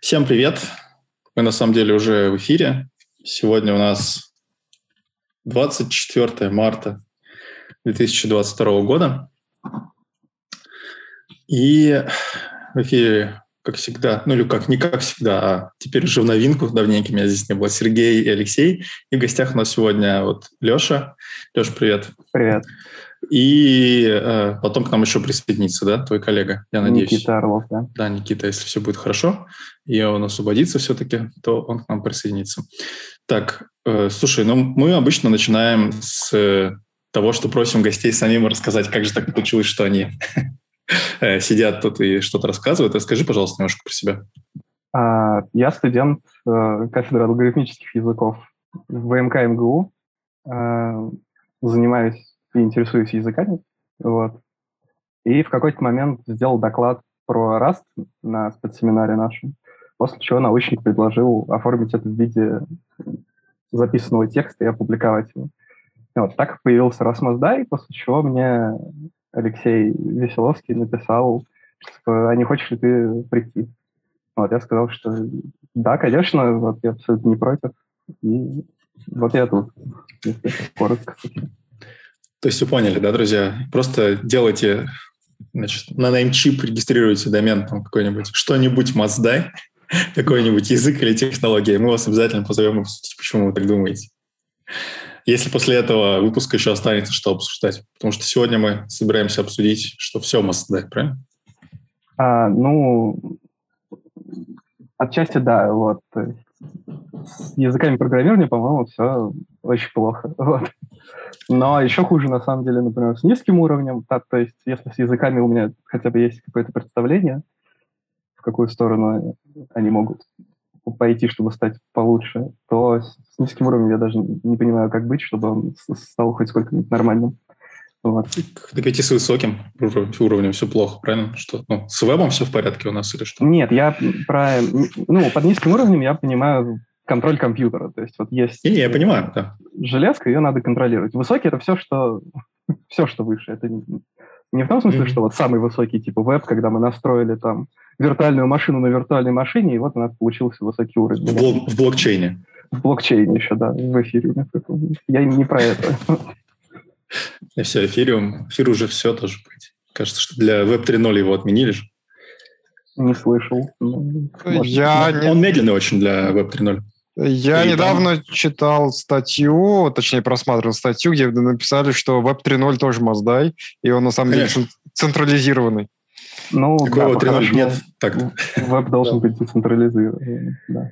Всем привет! Мы на самом деле уже в эфире. Сегодня у нас 24 марта 2022 года. И в эфире, как всегда, ну или как, не как всегда, а теперь уже в новинку, давненько меня здесь не было, Сергей и Алексей. И в гостях у нас сегодня вот Леша. Леша, привет. Привет. И э, потом к нам еще присоединится, да, твой коллега, я надеюсь. Никита Орлов, да. Да, Никита, если все будет хорошо, и он освободится все-таки, то он к нам присоединится. Так, э, слушай, ну мы обычно начинаем с э, того, что просим гостей самим рассказать, как же так получилось, что они э, сидят тут и что-то рассказывают. Расскажи, пожалуйста, немножко про себя. А, я студент э, кафедры алгоритмических языков в ВМК МГУ. Э, занимаюсь и интересуюсь языками. Вот. И в какой-то момент сделал доклад про Rust на спецсеминаре нашем, после чего научник предложил оформить это в виде записанного текста и опубликовать его. Вот, так появился Rasmus после чего мне Алексей Веселовский написал, что, а не хочешь ли ты прийти? Вот, я сказал, что да, конечно, вот я абсолютно не против. И вот я тут, если коротко. То есть вы поняли, да, друзья? Просто делайте, значит, на name-чип регистрируйте домен там какой-нибудь, что-нибудь Mazda, какой-нибудь язык или технология. Мы вас обязательно позовем обсудить, почему вы так думаете. Если после этого выпуска еще останется что обсуждать. Потому что сегодня мы собираемся обсудить, что все Mazda, правильно? А, ну, отчасти да. Вот. С языками программирования, по-моему, все очень плохо. Вот. Но еще хуже, на самом деле, например, с низким уровнем. Так, то есть, если с языками у меня хотя бы есть какое-то представление, в какую сторону они могут пойти, чтобы стать получше, то с низким уровнем я даже не понимаю, как быть, чтобы он стал хоть сколько-нибудь нормальным. Вот. Так ведь и с высоким уровнем все плохо, правильно? Что, ну, с вебом все в порядке у нас или что? Нет, я про... Ну, под низким уровнем я понимаю контроль компьютера. То есть вот есть... Не, я понимаю, да. Железка, ее надо контролировать. Высокий — это все, что, все, что выше. Это не, не в том смысле, mm-hmm. что вот самый высокий типа веб, когда мы настроили там виртуальную машину на виртуальной машине, и вот у нас получился высокий уровень. В, блок, в блокчейне. В блокчейне еще, да, в эфире. Я не про это. И все, эфириум. Эфир уже все тоже быть. Кажется, что для Web 3.0 его отменили же. Не слышал. Ну, я он, не... он медленный очень для Web 3.0. Я и недавно там... читал статью, точнее просматривал статью, где написали, что Web 3.0 тоже Маздай, и он на самом Конечно. деле централизированный. Ну, Такого да, 3.0 нет. Так. Веб должен быть децентрализированный. Да.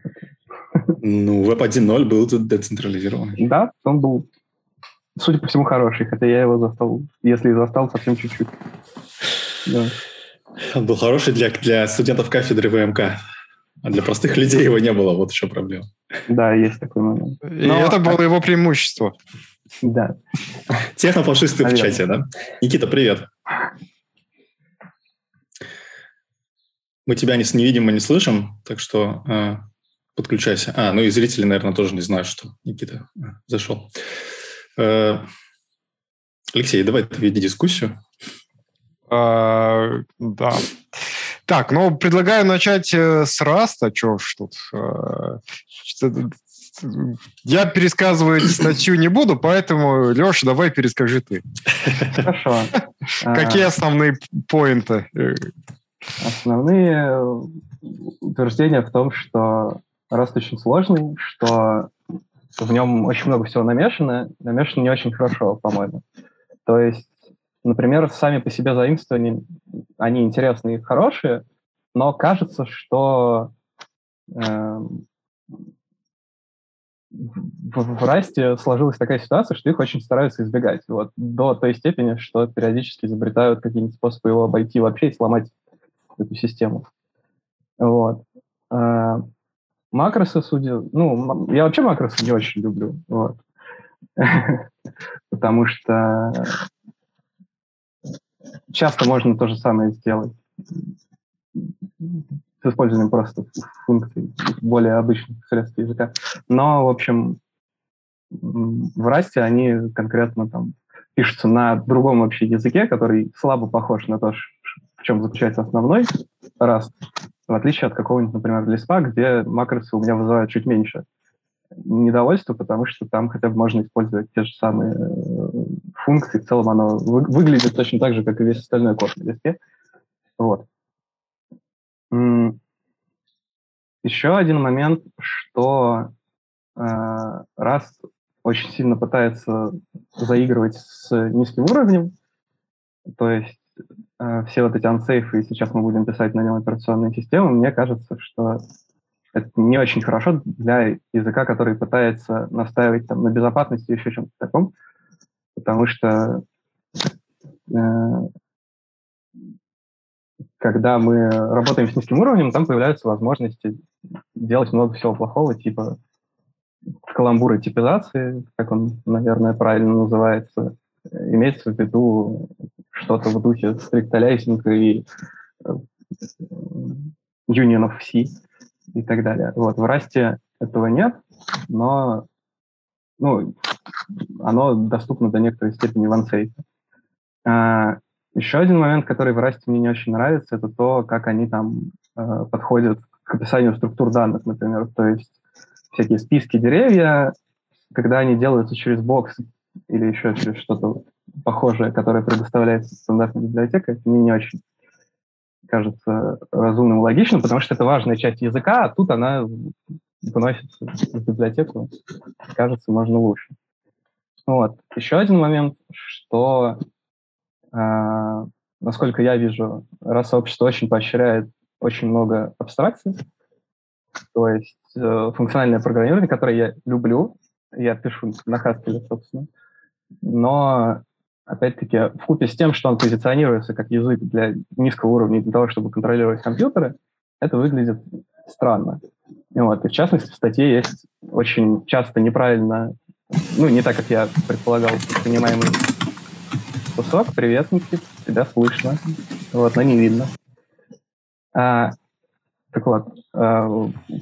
Ну, Web 1.0 был тут децентрализированный. Да, он был, судя по всему, хороший, хотя я его застал, если и застал, совсем чуть-чуть. Да. Он был хороший для, для студентов кафедры ВМК. А для простых людей его не было, вот еще проблема. Да, есть такой момент. И Но... это было его преимущество. Да. Технофашисты в чате, да? Никита, привет. Мы тебя не, не видим и не слышим, так что э, подключайся. А, ну и зрители, наверное, тоже не знают, что Никита э, зашел. Э, Алексей, давай ты веди дискуссию. А, да. Так, ну, предлагаю начать э, с Раста. Чего ж тут? Э, я пересказывать статью не буду, поэтому, Леша, давай перескажи ты. Хорошо. Какие основные поинты? Основные утверждения в том, что Раст очень сложный, что в нем очень много всего намешано, намешано не очень хорошо, по-моему. То есть Например, сами по себе заимствования, они интересные и хорошие, но кажется, что э, в, в Расте сложилась такая ситуация, что их очень стараются избегать. Вот, до той степени, что периодически изобретают какие-нибудь способы его обойти вообще и сломать эту систему. Вот. Макросы, судя... Ну, я вообще макросы не очень люблю. Вот. Потому что часто можно то же самое сделать с использованием просто функций более обычных средств языка. Но, в общем, в Расте они конкретно там пишутся на другом вообще языке, который слабо похож на то, в чем заключается основной Раст. В отличие от какого-нибудь, например, Lisp, где макросы у меня вызывают чуть меньше недовольства, потому что там хотя бы можно использовать те же самые э, функции. В целом оно вы, выглядит точно так же, как и весь остальной код на Lisp. Вот. Еще один момент, что э, раз очень сильно пытается заигрывать с низким уровнем, то есть все вот эти ансейфы, и сейчас мы будем писать на нем операционные системы, мне кажется, что это не очень хорошо для языка, который пытается настаивать там, на безопасности еще чем-то таком, потому что э, когда мы работаем с низким уровнем, там появляются возможности делать много всего плохого, типа каламбуры типизации, как он, наверное, правильно называется, имеется в виду что-то в духе стриктолайсинга и юнионов э, C и так далее. Вот, в Расте этого нет, но ну, оно доступно до некоторой степени в ансейфе. А, еще один момент, который в Расте мне не очень нравится, это то, как они там э, подходят к описанию структур данных, например. То есть всякие списки деревья, когда они делаются через бокс или еще через что-то похожее, которое предоставляется стандартной библиотекой, мне не очень кажется разумным и логичным, потому что это важная часть языка, а тут она выносится в библиотеку, кажется, можно лучше. Вот. Еще один момент, что а, насколько я вижу, раз сообщество очень поощряет очень много абстракций, то есть э, функциональное программирование, которое я люблю, я пишу на Haskell, собственно, но, опять-таки, в купе с тем, что он позиционируется как язык для низкого уровня, для того, чтобы контролировать компьютеры, это выглядит странно. Вот, и в частности, в статье есть очень часто неправильно, ну, не так, как я предполагал, понимаемый кусок. Привет, Никит. Тебя слышно. Вот, но не видно. А, так вот, а,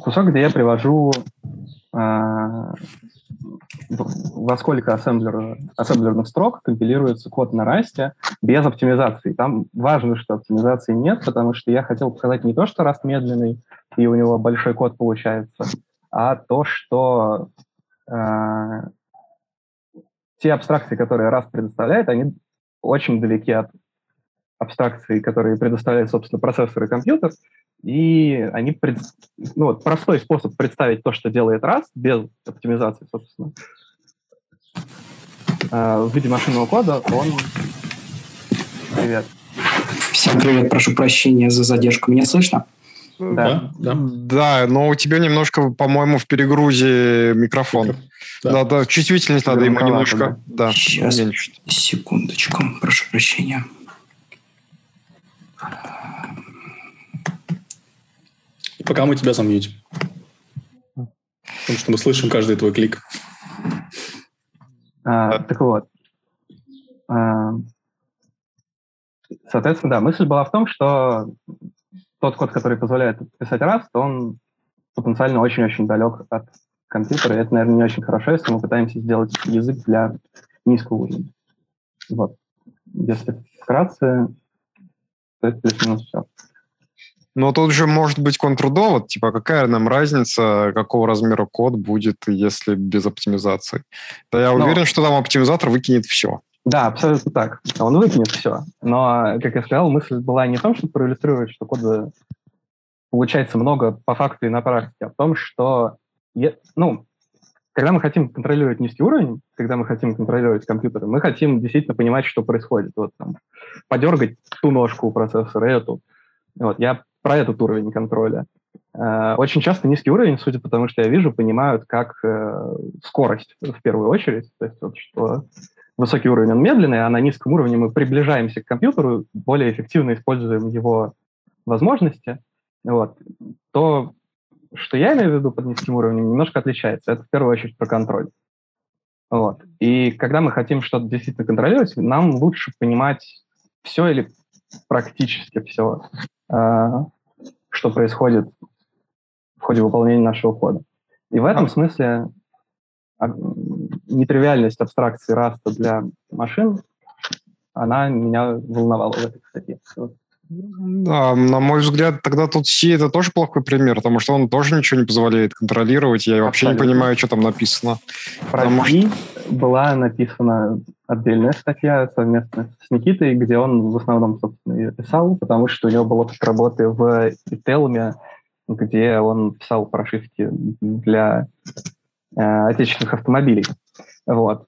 кусок, где я привожу а, во сколько ассемблер, ассемблерных строк компилируется код на расте без оптимизации. Там важно, что оптимизации нет, потому что я хотел показать не то, что раст медленный, и у него большой код получается, а то, что э, те абстракции, которые Rust предоставляет, они очень далеки от абстракций, которые предоставляют, собственно, процессор и компьютер, и они пред... ну, вот, простой способ представить то, что делает раз, без оптимизации, собственно, э, в виде машинного кода, он... Привет. Всем привет, прошу прощения за задержку. Меня слышно? Да. Да, да. но у тебя немножко, по-моему, в перегрузе микрофон. Да, да, да чувствительность надо ему немножко. Да, Сейчас, секундочку, прошу прощения. Пока мы тебя замьютим. Потому что мы слышим каждый твой клик. А, так вот. А, соответственно, да, мысль была в том, что тот код, который позволяет писать Rust, он потенциально очень-очень далек от компьютера, и это, наверное, не очень хорошо, если мы пытаемся сделать язык для низкого уровня. Вот. Если вкратце, то это плюс-минус все. Но тут же может быть контрдовод, типа какая нам разница, какого размера код будет, если без оптимизации. Да я Но... уверен, что там оптимизатор выкинет все. Да, абсолютно так. Он выкинет все. Но, как я сказал, мысль была не в том, чтобы проиллюстрировать, что кода получается много по факту и на практике, а в том, что ну, когда мы хотим контролировать низкий уровень, когда мы хотим контролировать компьютер, мы хотим действительно понимать, что происходит. Вот там, подергать ту ножку у процессора, эту. Вот, я про этот уровень контроля. Э, очень часто низкий уровень, судя по тому, что я вижу, понимают как э, скорость в первую очередь. То есть вот, что высокий уровень, он медленный, а на низком уровне мы приближаемся к компьютеру, более эффективно используем его возможности, вот, то, что я имею в виду под низким уровнем, немножко отличается. Это в первую очередь про контроль. Вот. И когда мы хотим что-то действительно контролировать, нам лучше понимать все или практически все, что происходит в ходе выполнения нашего кода. И в этом смысле а, нетривиальность абстракции раста для машин, она меня волновала в этой статье. Да, на мой взгляд, тогда тут C это тоже плохой пример, потому что он тоже ничего не позволяет контролировать. Я вообще Абсолютно. не понимаю, что там написано. Про потому C что... была написана отдельная статья совместно с Никитой, где он в основном, собственно, ее писал, потому что у него был опыт работы в Ителме, где он писал прошивки для э, отечественных автомобилей. Вот.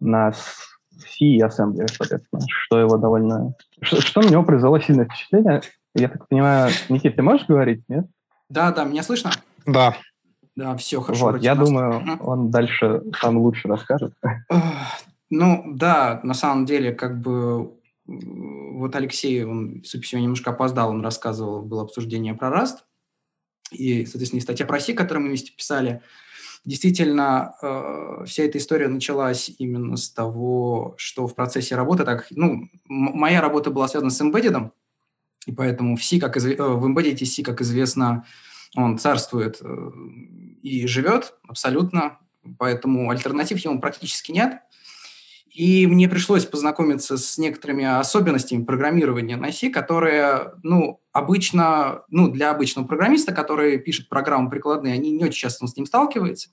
На C и Assembly, соответственно, что его довольно... Что, что на него произвело сильное впечатление? Я так понимаю, Никит, ты можешь говорить, нет? Да, да, меня слышно? Да. Да, все хорошо. Вот, я нас... думаю, он дальше сам лучше расскажет. Ну, да, на самом деле, как бы вот Алексей, он, по немножко опоздал, он рассказывал, было обсуждение про Rust, и, соответственно, и статья про C, которую мы вместе писали. Действительно, э, вся эта история началась именно с того, что в процессе работы, так, ну, моя работа была связана с embedded, и поэтому в C, как изв... Э, в embedded C, как известно, он царствует э, и живет абсолютно, поэтому альтернатив ему практически нет. И мне пришлось познакомиться с некоторыми особенностями программирования на C, которые, ну, обычно, ну, для обычного программиста, который пишет программу прикладные, они не очень часто с ним сталкиваются.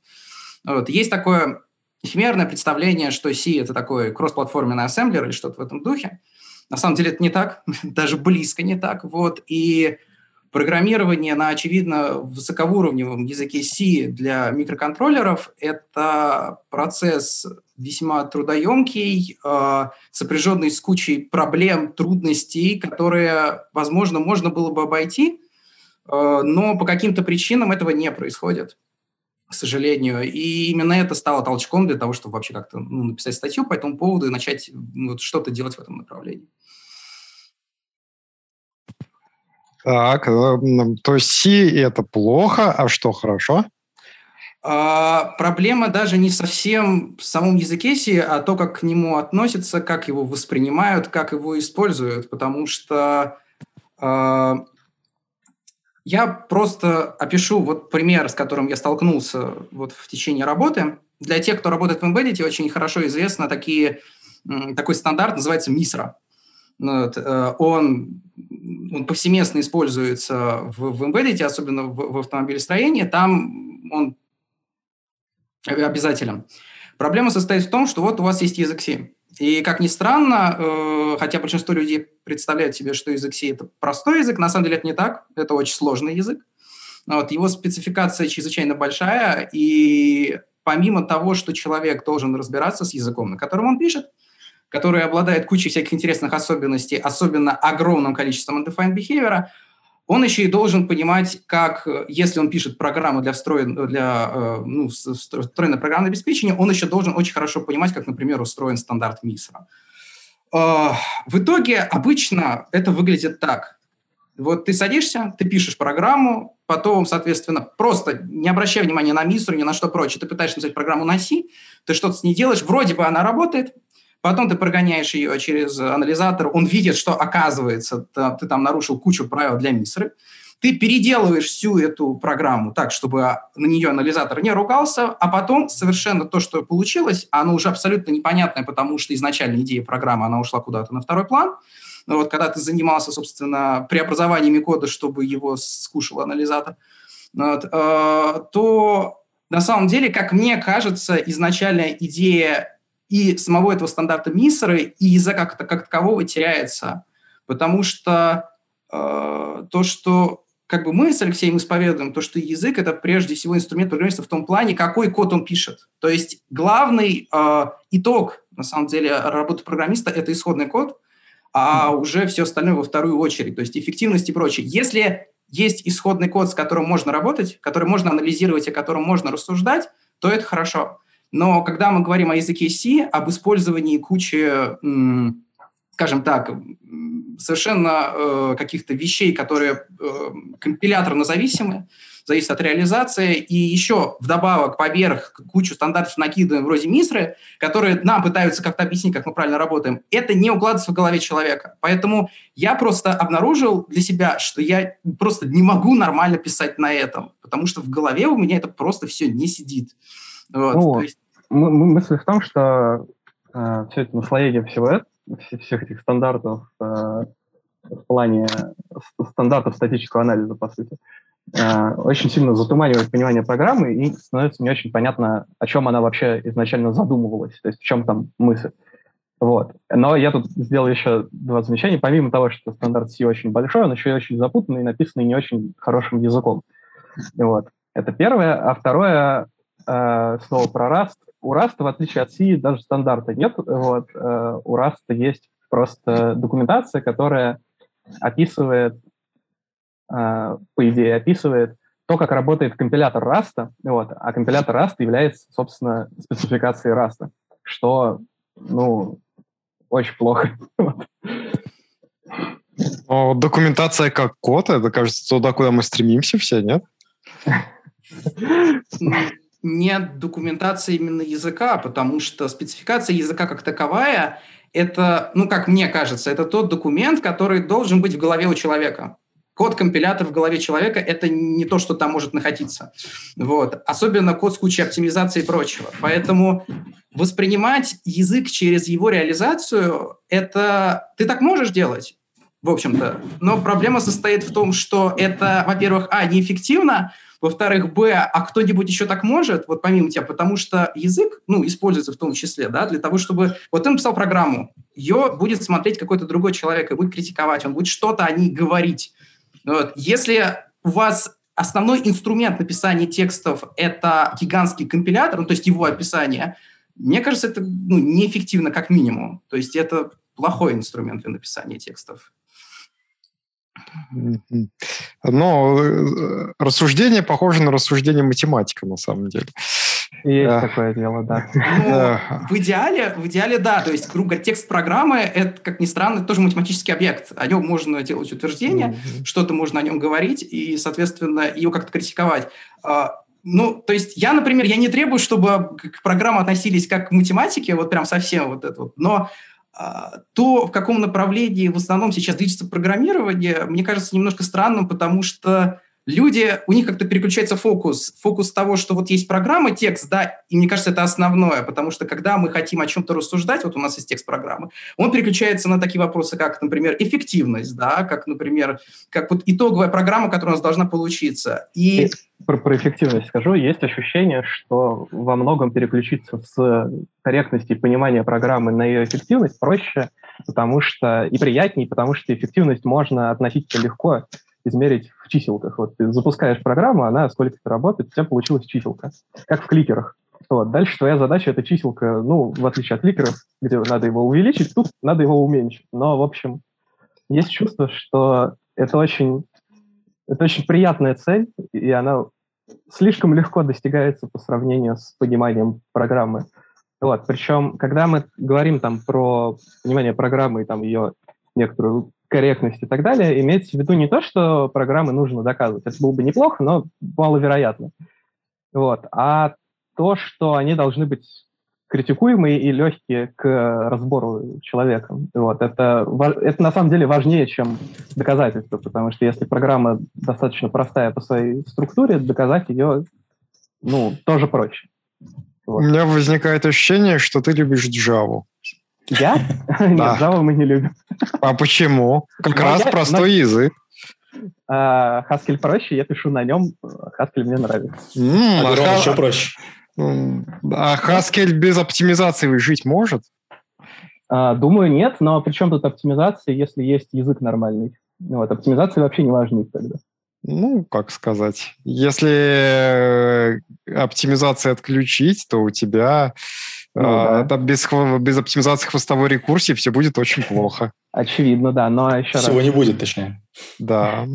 Вот. Есть такое эфемерное представление, что C – это такой кроссплатформенный ассемблер или что-то в этом духе. На самом деле это не так, даже близко не так. Вот. И Программирование на, очевидно, высокоуровневом языке C для микроконтроллеров – это процесс весьма трудоемкий, э, сопряженный с кучей проблем, трудностей, которые, возможно, можно было бы обойти, э, но по каким-то причинам этого не происходит, к сожалению. И именно это стало толчком для того, чтобы вообще как-то ну, написать статью по этому поводу и начать ну, что-то делать в этом направлении. Так, э, то есть C это плохо, а что хорошо? А, проблема даже не совсем в самом языке C, а то, как к нему относятся, как его воспринимают, как его используют. Потому что а, я просто опишу вот пример, с которым я столкнулся вот в течение работы. Для тех, кто работает в Embedded, очень хорошо известно такие, такой стандарт, называется MISRA. Вот, э, он, он повсеместно используется в, в embedded, особенно в, в автомобилестроении. Там он обязателен. Проблема состоит в том, что вот у вас есть язык C. И, как ни странно, э, хотя большинство людей представляют себе, что язык C – это простой язык, на самом деле это не так. Это очень сложный язык. Вот, его спецификация чрезвычайно большая, и помимо того, что человек должен разбираться с языком, на котором он пишет, который обладает кучей всяких интересных особенностей, особенно огромным количеством undefined behavior, он еще и должен понимать, как, если он пишет программу для, встроен, для э, ну, встроенное программное обеспечение, он еще должен очень хорошо понимать, как, например, устроен стандарт МИСРа. Э, в итоге обычно это выглядит так. Вот ты садишься, ты пишешь программу, потом, соответственно, просто не обращая внимания на МИСРу, ни на что прочее, ты пытаешься написать программу на C, ты что-то с ней делаешь, вроде бы она работает, Потом ты прогоняешь ее через анализатор, он видит, что оказывается, ты там нарушил кучу правил для мисры. Ты переделываешь всю эту программу так, чтобы на нее анализатор не ругался, а потом совершенно то, что получилось, оно уже абсолютно непонятное, потому что изначально идея программы, она ушла куда-то на второй план. Но вот когда ты занимался, собственно, преобразованиями кода, чтобы его скушал анализатор, вот, э, то на самом деле, как мне кажется, изначальная идея и самого этого стандарта Миссера, и языка как, как такового теряется. Потому что э, то, что как бы мы с Алексеем исповедуем, то, что язык – это прежде всего инструмент программиста в том плане, какой код он пишет. То есть главный э, итог, на самом деле, работы программиста – это исходный код, а уже все остальное во вторую очередь, то есть эффективность и прочее. Если есть исходный код, с которым можно работать, который можно анализировать, о котором можно рассуждать, то это хорошо. Но когда мы говорим о языке C, об использовании кучи, скажем так, совершенно э, каких-то вещей, которые э, компиляторно зависимы, зависит от реализации, и еще вдобавок поверх кучу стандартов накидываем вроде МИСРы, которые нам пытаются как-то объяснить, как мы правильно работаем, это не укладывается в голове человека. Поэтому я просто обнаружил для себя, что я просто не могу нормально писать на этом, потому что в голове у меня это просто все не сидит. Вот, ну, есть мысль в том, что э, все это наслоение всего этого, всех этих стандартов, э, в плане стандартов статического анализа, по сути. Э, очень сильно затуманивает понимание программы, и становится не очень понятно, о чем она вообще изначально задумывалась, то есть в чем там мысль. Вот. Но я тут сделал еще два замечания. Помимо того, что стандарт C очень большой, он еще и очень запутанный, написанный не очень хорошим языком. Вот. Это первое. А второе, э, слово про Rust. У Rust, в отличие от C, даже стандарта нет. Вот. Э, у Rust есть просто документация, которая описывает а, по идее, описывает то, как работает компилятор Rust, вот, а компилятор Rust является, собственно, спецификацией Rust, что, ну, очень плохо. Но документация как код, это, кажется, туда, куда мы стремимся все, нет? Нет документации именно языка, потому что спецификация языка как таковая – это, ну, как мне кажется, это тот документ, который должен быть в голове у человека код-компилятор в голове человека – это не то, что там может находиться. Вот. Особенно код с кучей оптимизации и прочего. Поэтому воспринимать язык через его реализацию – это… Ты так можешь делать, в общем-то. Но проблема состоит в том, что это, во-первых, а, неэффективно, во-вторых, б, а кто-нибудь еще так может, вот помимо тебя, потому что язык, ну, используется в том числе, да, для того, чтобы... Вот ты написал программу, ее будет смотреть какой-то другой человек и будет критиковать, он будет что-то о ней говорить. Вот. Если у вас основной инструмент написания текстов – это гигантский компилятор, ну, то есть его описание, мне кажется, это ну, неэффективно как минимум. То есть это плохой инструмент для написания текстов. Но э, рассуждение похоже на рассуждение математика, на самом деле. Есть а, такое дело, да. Ну, в идеале, в идеале, да. То есть, грубо говоря, текст программы – это, как ни странно, тоже математический объект. О нем можно делать утверждения, mm-hmm. что-то можно о нем говорить и, соответственно, его как-то критиковать. А, ну, то есть я, например, я не требую, чтобы к программам относились как к математике, вот прям совсем вот это вот, но то, в каком направлении в основном сейчас движется программирование, мне кажется немножко странным, потому что люди, у них как-то переключается фокус. Фокус того, что вот есть программа, текст, да, и мне кажется, это основное, потому что когда мы хотим о чем-то рассуждать, вот у нас есть текст программы, он переключается на такие вопросы, как, например, эффективность, да, как, например, как вот итоговая программа, которая у нас должна получиться. И... Про, про эффективность скажу. Есть ощущение, что во многом переключиться с корректности понимания программы на ее эффективность проще, потому что и приятнее, потому что эффективность можно относительно легко измерить в чиселках. Вот ты запускаешь программу, она сколько-то работает, у тебя получилась чиселка, как в кликерах. Вот. Дальше твоя задача это чиселка, ну, в отличие от кликеров, где надо его увеличить, тут надо его уменьшить. Но, в общем, есть чувство, что это очень, это очень приятная цель, и она слишком легко достигается по сравнению с пониманием программы. Вот. Причем, когда мы говорим там про понимание программы и там ее некоторую корректность и так далее, имеется в виду не то, что программы нужно доказывать, это было бы неплохо, но маловероятно, вот, а то, что они должны быть критикуемые и легкие к разбору человека. Вот. Это, это на самом деле важнее, чем доказательство, потому что если программа достаточно простая по своей структуре, доказать ее ну, тоже проще. Вот. У меня возникает ощущение, что ты любишь Java. Я? Нет, Java мы не любим. А почему? Как раз простой язык. Haskell проще, я пишу на нем. Haskell мне нравится. А еще проще. А Haskell без оптимизации жить может? А, думаю, нет, но при чем тут оптимизация, если есть язык нормальный? Вот, оптимизация вообще не важна тогда. Ну, как сказать. Если оптимизация отключить, то у тебя ну, а, да. без, без оптимизации хвостовой рекурсии все будет очень плохо. Очевидно, да, но еще Всего раз... не будет, точнее. Да.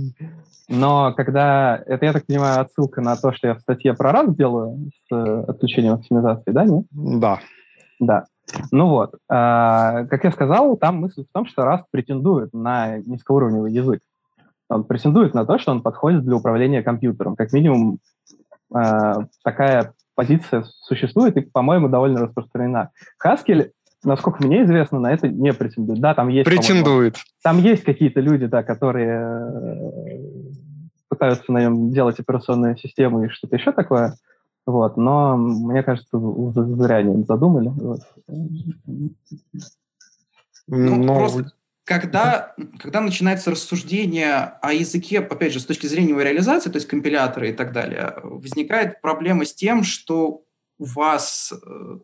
Но когда... Это, я так понимаю, отсылка на то, что я в статье про раз делаю с э, отключением оптимизации, да, нет? Да. Да. Ну вот, э, как я сказал, там мысль в том, что Rust претендует на низкоуровневый язык. Он претендует на то, что он подходит для управления компьютером. Как минимум, э, такая позиция существует и, по-моему, довольно распространена. Haskell, насколько мне известно, на это не претендует. Да, там есть... Претендует. Там есть какие-то люди, да, которые э, пытаются на нем делать операционные системы и что-то еще такое. Вот, но мне кажется, зря они задумали. Вот. Ну, но... просто когда, когда начинается рассуждение о языке, опять же, с точки зрения его реализации, то есть компилятора и так далее, возникает проблема с тем, что у вас э,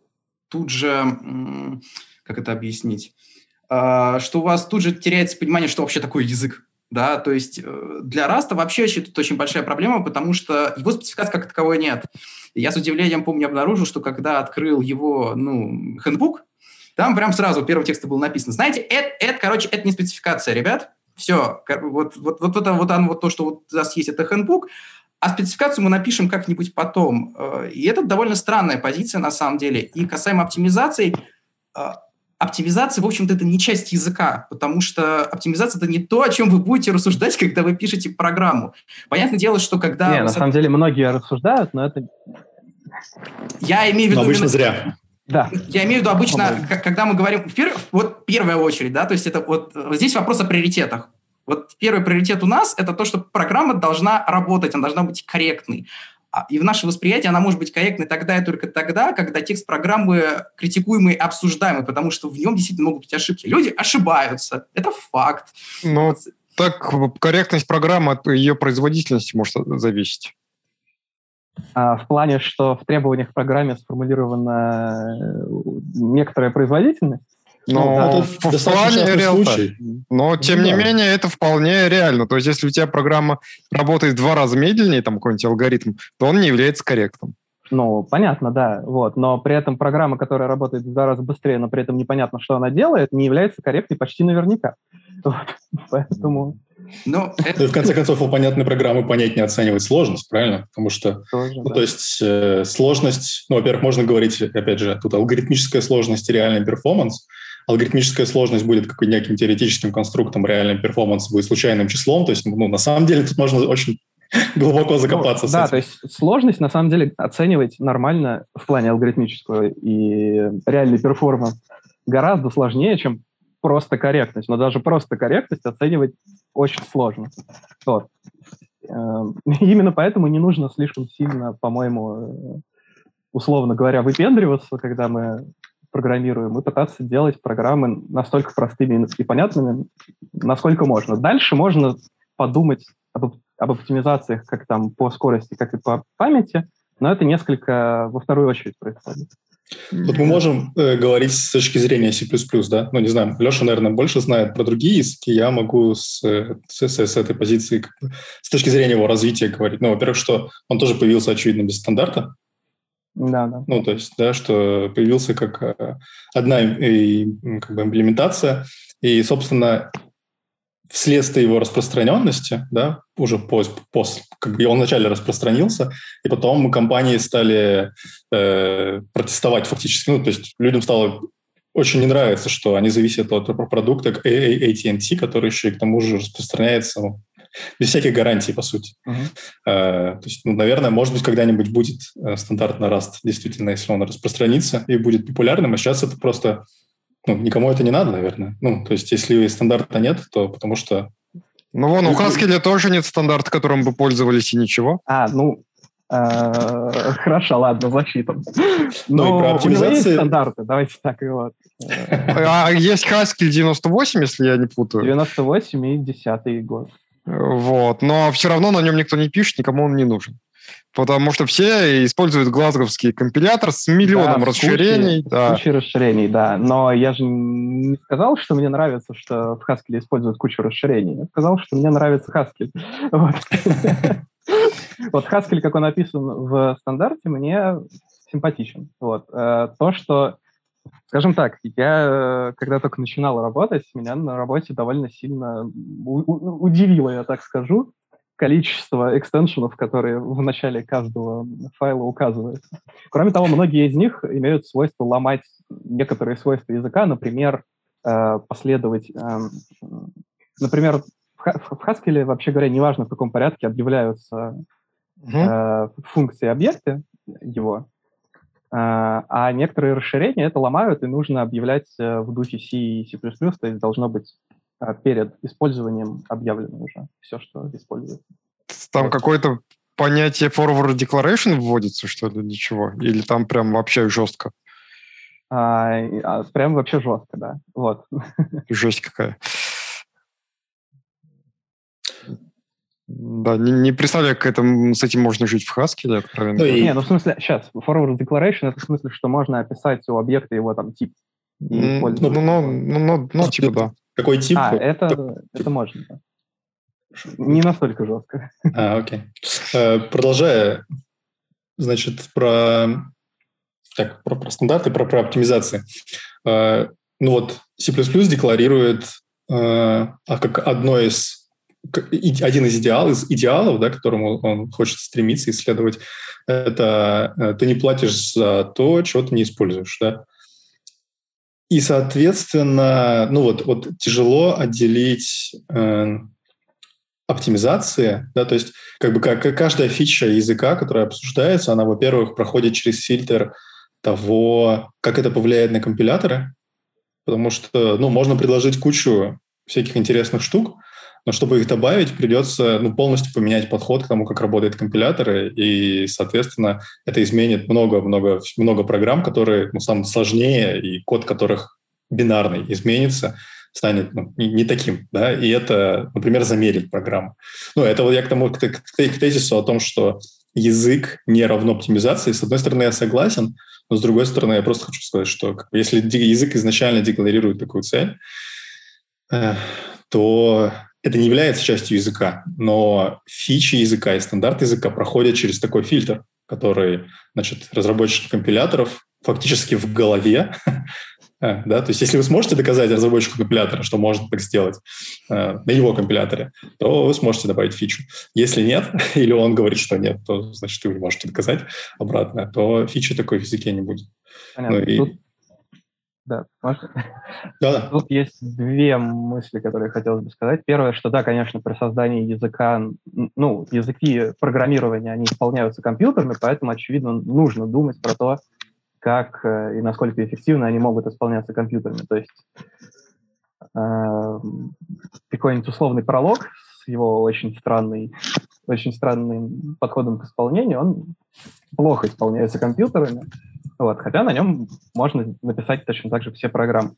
тут же, как это объяснить, а, что у вас тут же теряется понимание, что вообще такое язык. Да, то есть э, для Раста вообще тут очень большая проблема, потому что его спецификации как таковой нет. Я с удивлением, помню, обнаружил, что когда открыл его, ну, хендбук, там прям сразу первый текст был написано. Знаете, это, это, короче, это не спецификация, ребят. Все, вот, вот, вот, это, вот, оно, вот то, что вот у нас есть, это хендбук, а спецификацию мы напишем как-нибудь потом. Э, и это довольно странная позиция на самом деле. И касаемо оптимизации, э, оптимизация, в общем-то, это не часть языка, потому что оптимизация – это не то, о чем вы будете рассуждать, когда вы пишете программу. Понятное дело, что когда... Не, на самом деле многие рассуждают, но это... Я имею в виду... Но обычно зря. Да. Я имею в виду обычно, когда мы говорим, вот первая очередь, да, то есть это вот здесь вопрос о приоритетах. Вот первый приоритет у нас – это то, что программа должна работать, она должна быть корректной. А, и в наше восприятие она может быть корректной тогда и только тогда, когда текст программы критикуемый и обсуждаемый, потому что в нем действительно могут быть ошибки. Люди ошибаются, это факт. Но вот. так корректность программы от ее производительности может зависеть. А, в плане, что в требованиях к программе сформулирована э, некоторая производительность, но ну, да. это в плане случай. Но, тем ну, не да. менее, это вполне реально. То есть, если у тебя программа работает в два раза медленнее, там какой-нибудь алгоритм, то он не является корректным. Ну, понятно, да. Вот. Но при этом программа, которая работает в два раза быстрее, но при этом непонятно, что она делает, не является корректной почти наверняка. Вот. Поэтому... Но ну, это... В конце концов, у понятной программы понять не оценивать сложность, правильно? Потому что, Тоже, ну, да. то есть э, сложность, ну, во-первых, можно говорить, опять же, тут алгоритмическая сложность и реальный performance – алгоритмическая сложность будет какой неким теоретическим конструктом, реальный performance будет случайным числом. То есть, ну, на самом деле, тут можно очень глубоко закопаться. Ну, да, то есть сложность на самом деле оценивать нормально в плане алгоритмического и реальный performance гораздо сложнее, чем просто корректность. Но даже просто корректность оценивать очень сложно. Вот. Эм, именно поэтому не нужно слишком сильно, по-моему, э, условно говоря, выпендриваться, когда мы программируем, и пытаться делать программы настолько простыми и понятными, насколько можно. Дальше можно подумать об, об оптимизациях как там по скорости, как и по памяти, но это несколько во вторую очередь происходит. Вот мы можем э, говорить с точки зрения C++, да? Ну, не знаю, Леша, наверное, больше знает про другие языки, я могу с, с, с этой позиции, с точки зрения его развития говорить. Ну, во-первых, что он тоже появился, очевидно, без стандарта, да, да. Ну, то есть, да, что появился как э, одна как бы, имплементация, и, собственно, вследствие его распространенности, да, уже после, после как бы он вначале распространился, и потом компании стали э, протестовать фактически. Ну, то есть людям стало очень не нравится, что они зависят от продукта AT&T, который еще и к тому же распространяется ну, без всяких гарантий, по сути. Uh-huh. то есть, ну, наверное, может быть, когда-нибудь будет э, стандарт на Rust, действительно, если он распространится и будет популярным, а сейчас это просто, ну, никому это не надо, наверное. Ну, то есть, если стандарта нет, то потому что... Ну, вон, у Haskell тоже нет стандарта, которым бы пользовались и ничего. А, ну, э, Хорошо, ладно, защита. Ну, и про оптимизацию... есть стандарты, давайте так и вот. А есть Haskell 98, если я не путаю? 98 и 10 год. Вот. Но все равно на нем никто не пишет, никому он не нужен. Потому что все используют глазговский компилятор с миллионом да, расширений. Кучей, да. кучей расширений, да. Но я же не сказал, что мне нравится, что в Haskell используют кучу расширений. Я сказал, что мне нравится Haskell. Вот Haskell, как он написан в стандарте, мне симпатичен. Вот. Э, то, что Скажем так, я, когда только начинал работать, меня на работе довольно сильно удивило, я так скажу, количество экстеншенов, которые в начале каждого файла указываются. Кроме того, многие из них имеют свойство ломать некоторые свойства языка, например, э, последовать... Эм, например, в Haskell, вообще говоря, неважно, в каком порядке объявляются uh функции объекты его, а, а некоторые расширения это ломают, и нужно объявлять э, в духе C и C++, то есть должно быть а, перед использованием объявлено уже все, что используется. Там вот. какое-то понятие forward declaration вводится, что ли, ничего? Или там прям вообще жестко? А, а, прям вообще жестко, да. Вот. Жесть какая. Да, не, не представляю, как это, с этим можно жить в Хаске, да, откровенно. Ну, и... Не, ну в смысле, сейчас, forward declaration, это в смысле, что можно описать у объекта его там тип. Mm, ну, ну, ну, ну, ну, ну типа, да. Какой тип? А, это, это можно, да. Не настолько жестко. А, окей. Э, продолжая, значит, про, так, про, про стандарты, про, про оптимизации. Э, ну вот, C++ декларирует э, а как одно из один из идеалов, из идеалов, да, к которому он хочет стремиться исследовать, это ты не платишь за то, чего ты не используешь, да. И, соответственно, ну вот, вот тяжело отделить э, оптимизации, да, то есть как бы как, каждая фича языка, которая обсуждается, она, во-первых, проходит через фильтр того, как это повлияет на компиляторы, потому что, ну, можно предложить кучу всяких интересных штук, но чтобы их добавить, придется ну, полностью поменять подход к тому, как работают компиляторы, и, соответственно, это изменит много-много много программ, которые ну, самые сложнее, и код которых бинарный изменится, станет ну, не, не таким, да, и это, например, замерит программу. Ну, это вот я к тому, к, к, к тезису о том, что язык не равно оптимизации. С одной стороны, я согласен, но с другой стороны, я просто хочу сказать, что если язык изначально декларирует такую цель, э, то это не является частью языка, но фичи языка и стандарты языка проходят через такой фильтр, который, значит, разработчики компиляторов фактически в голове, э, да, то есть если вы сможете доказать разработчику компилятора, что можно так сделать э, на его компиляторе, то вы сможете добавить фичу. Если нет, или он говорит, что нет, то значит вы не можете доказать обратно, то фичи такой в языке не будет. Понятно. Ну, и... Тут да, можно? Да, да. Тут есть две мысли, которые хотелось бы сказать. Первое, что да, конечно, при создании языка, ну, языки программирования, они исполняются компьютерами, поэтому, очевидно, нужно думать про то, как э, и насколько эффективно они могут исполняться компьютерами. То есть э, какой-нибудь условный пролог с его очень странный, очень странным подходом к исполнению, он плохо исполняется компьютерами, вот, хотя на нем можно написать точно так же все программы.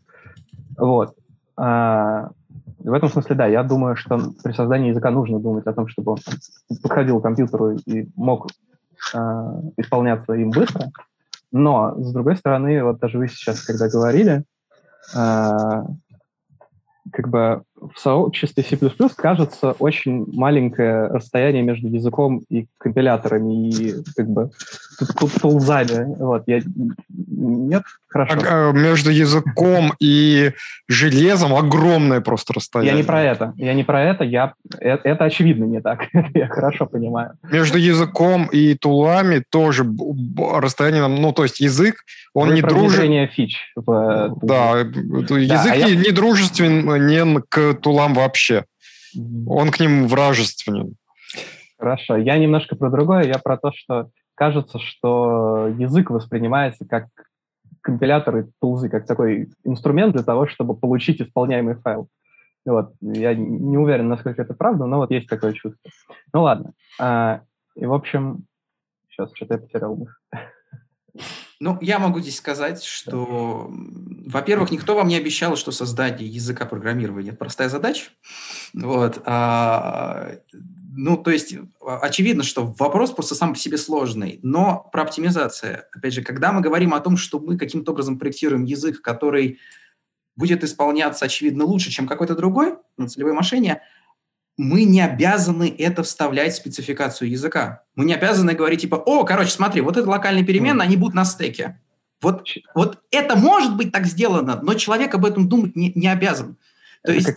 Вот. А, в этом смысле, да, я думаю, что при создании языка нужно думать о том, чтобы он подходил к компьютеру и мог а, исполняться им быстро. Но, с другой стороны, вот даже вы сейчас, когда говорили, а, как бы в сообществе C++ кажется очень маленькое расстояние между языком и компиляторами и как бы тулзами. Вот, я... Нет? Хорошо. А, между языком и железом огромное просто расстояние. Я не про это. Я не про это. Я... Это, это очевидно не так. я хорошо понимаю. Между языком и тулами тоже расстояние, ну, то есть язык, он Вы не дружит... фич. В... Да, язык да, не, я... не дружественен к тулам вообще. Он к ним вражественен. Хорошо. Я немножко про другое. Я про то, что кажется, что язык воспринимается как компилятор и тулзы, как такой инструмент для того, чтобы получить исполняемый файл. Вот. Я не уверен, насколько это правда, но вот есть такое чувство. Ну ладно. А, и, в общем, сейчас что-то я потерял мысль. Ну, я могу здесь сказать, что, во-первых, никто вам не обещал, что создание языка программирования – это простая задача. Вот. А, ну, то есть, очевидно, что вопрос просто сам по себе сложный. Но про оптимизацию. Опять же, когда мы говорим о том, что мы каким-то образом проектируем язык, который будет исполняться, очевидно, лучше, чем какой-то другой на целевой машине – мы не обязаны это вставлять в спецификацию языка. Мы не обязаны говорить типа, о, короче, смотри, вот это локальные переменные, они будут на стеке. Вот, вот это может быть так сделано, но человек об этом думать не, не обязан. То это есть как...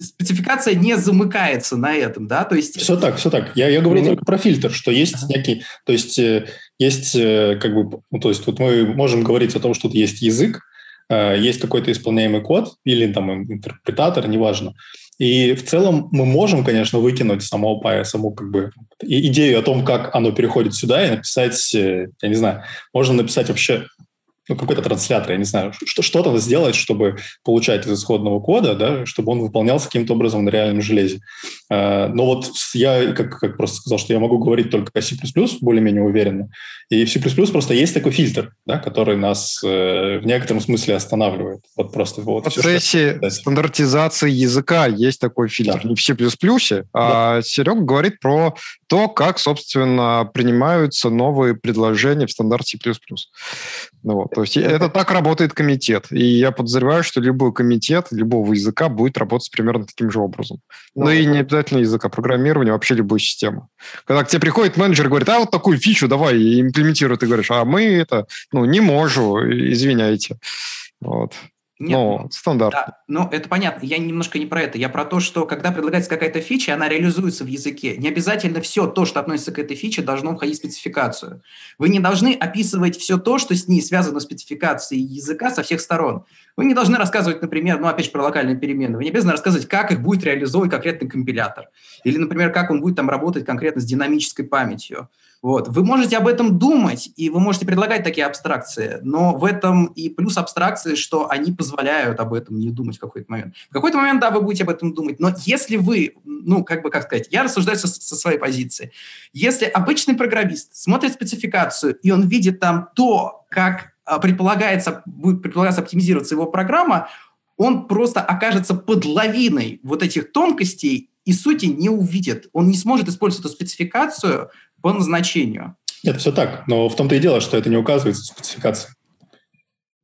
спецификация не замыкается на этом, да, то есть... Все так, все так. Я, я говорю только про фильтр, что есть ага. некий, то есть э, есть э, как бы, ну, то есть вот мы можем говорить о том, что есть язык, э, есть какой-то исполняемый код или там интерпретатор, неважно, и в целом мы можем, конечно, выкинуть само, саму как бы идею о том, как оно переходит сюда, и написать, э, я не знаю, можно написать вообще ну, какой-то транслятор, я не знаю, что, что-то сделать, чтобы получать из исходного кода, да, чтобы он выполнялся каким-то образом на реальном железе. А, но вот я, как, как просто сказал, что я могу говорить только о C++, более-менее уверенно, и в C++ просто есть такой фильтр, да, который нас э, в некотором смысле останавливает. Вот просто вот в процессе все, стандартизации языка есть такой фильтр, да. не в C++, а да. Серега говорит про то, как, собственно, принимаются новые предложения в стандарте C++. Ну, вот. То есть это так работает комитет. И я подозреваю, что любой комитет любого языка будет работать примерно таким же образом. Ну, ну и не обязательно языка программирования, вообще любой системы. Когда к тебе приходит менеджер и говорит, а вот такую фичу давай имплементируй, ты говоришь, а мы это, ну, не можем, извиняйте. Вот. Нет, ну, стандарт. Да, ну, это понятно. Я немножко не про это. Я про то, что когда предлагается какая-то фича, она реализуется в языке. Не обязательно все то, что относится к этой фиче, должно входить в спецификацию. Вы не должны описывать все то, что с ней связано с спецификацией языка со всех сторон. Вы не должны рассказывать, например, ну, опять же, про локальные перемены. Вы не обязаны рассказывать, как их будет реализовывать конкретный компилятор. Или, например, как он будет там работать конкретно с динамической памятью. Вот. Вы можете об этом думать, и вы можете предлагать такие абстракции, но в этом и плюс абстракции, что они позволяют об этом не думать в какой-то момент. В какой-то момент, да, вы будете об этом думать, но если вы, ну, как бы, как сказать, я рассуждаю со, со своей позиции. Если обычный программист смотрит спецификацию, и он видит там то, как а, предполагается, будет предполагаться оптимизироваться его программа, он просто окажется под лавиной вот этих тонкостей и сути не увидит. Он не сможет использовать эту спецификацию по назначению. Это все так, но в том-то и дело, что это не указывается в спецификации.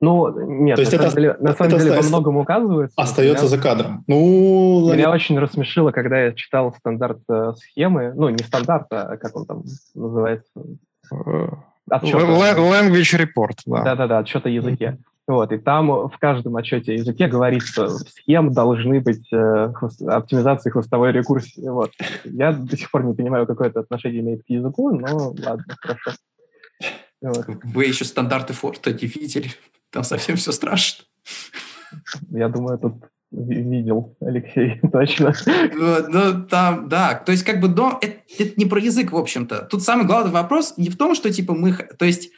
Ну, нет, То есть на, это, самом деле, на самом деле во многом указывается. Остается меня, за кадром. Ну, меня ладно. очень рассмешило, когда я читал стандарт э, схемы, ну, не стандарт, а как он там называется? Отчет. Language report, да. Да-да-да, отчет о языке. Вот, и там в каждом отчете о языке говорится, схем должны быть э, хвост, оптимизации хвостовой рекурсии. Вот. Я до сих пор не понимаю, какое это отношение имеет к языку, но ладно, хорошо. Вот. Вы еще стандарты Форта не видели? Там совсем все страшно. Я думаю, тут видел Алексей, точно. Ну, там, да, то есть как бы, но это, это не про язык, в общем-то. Тут самый главный вопрос не в том, что типа мы, то есть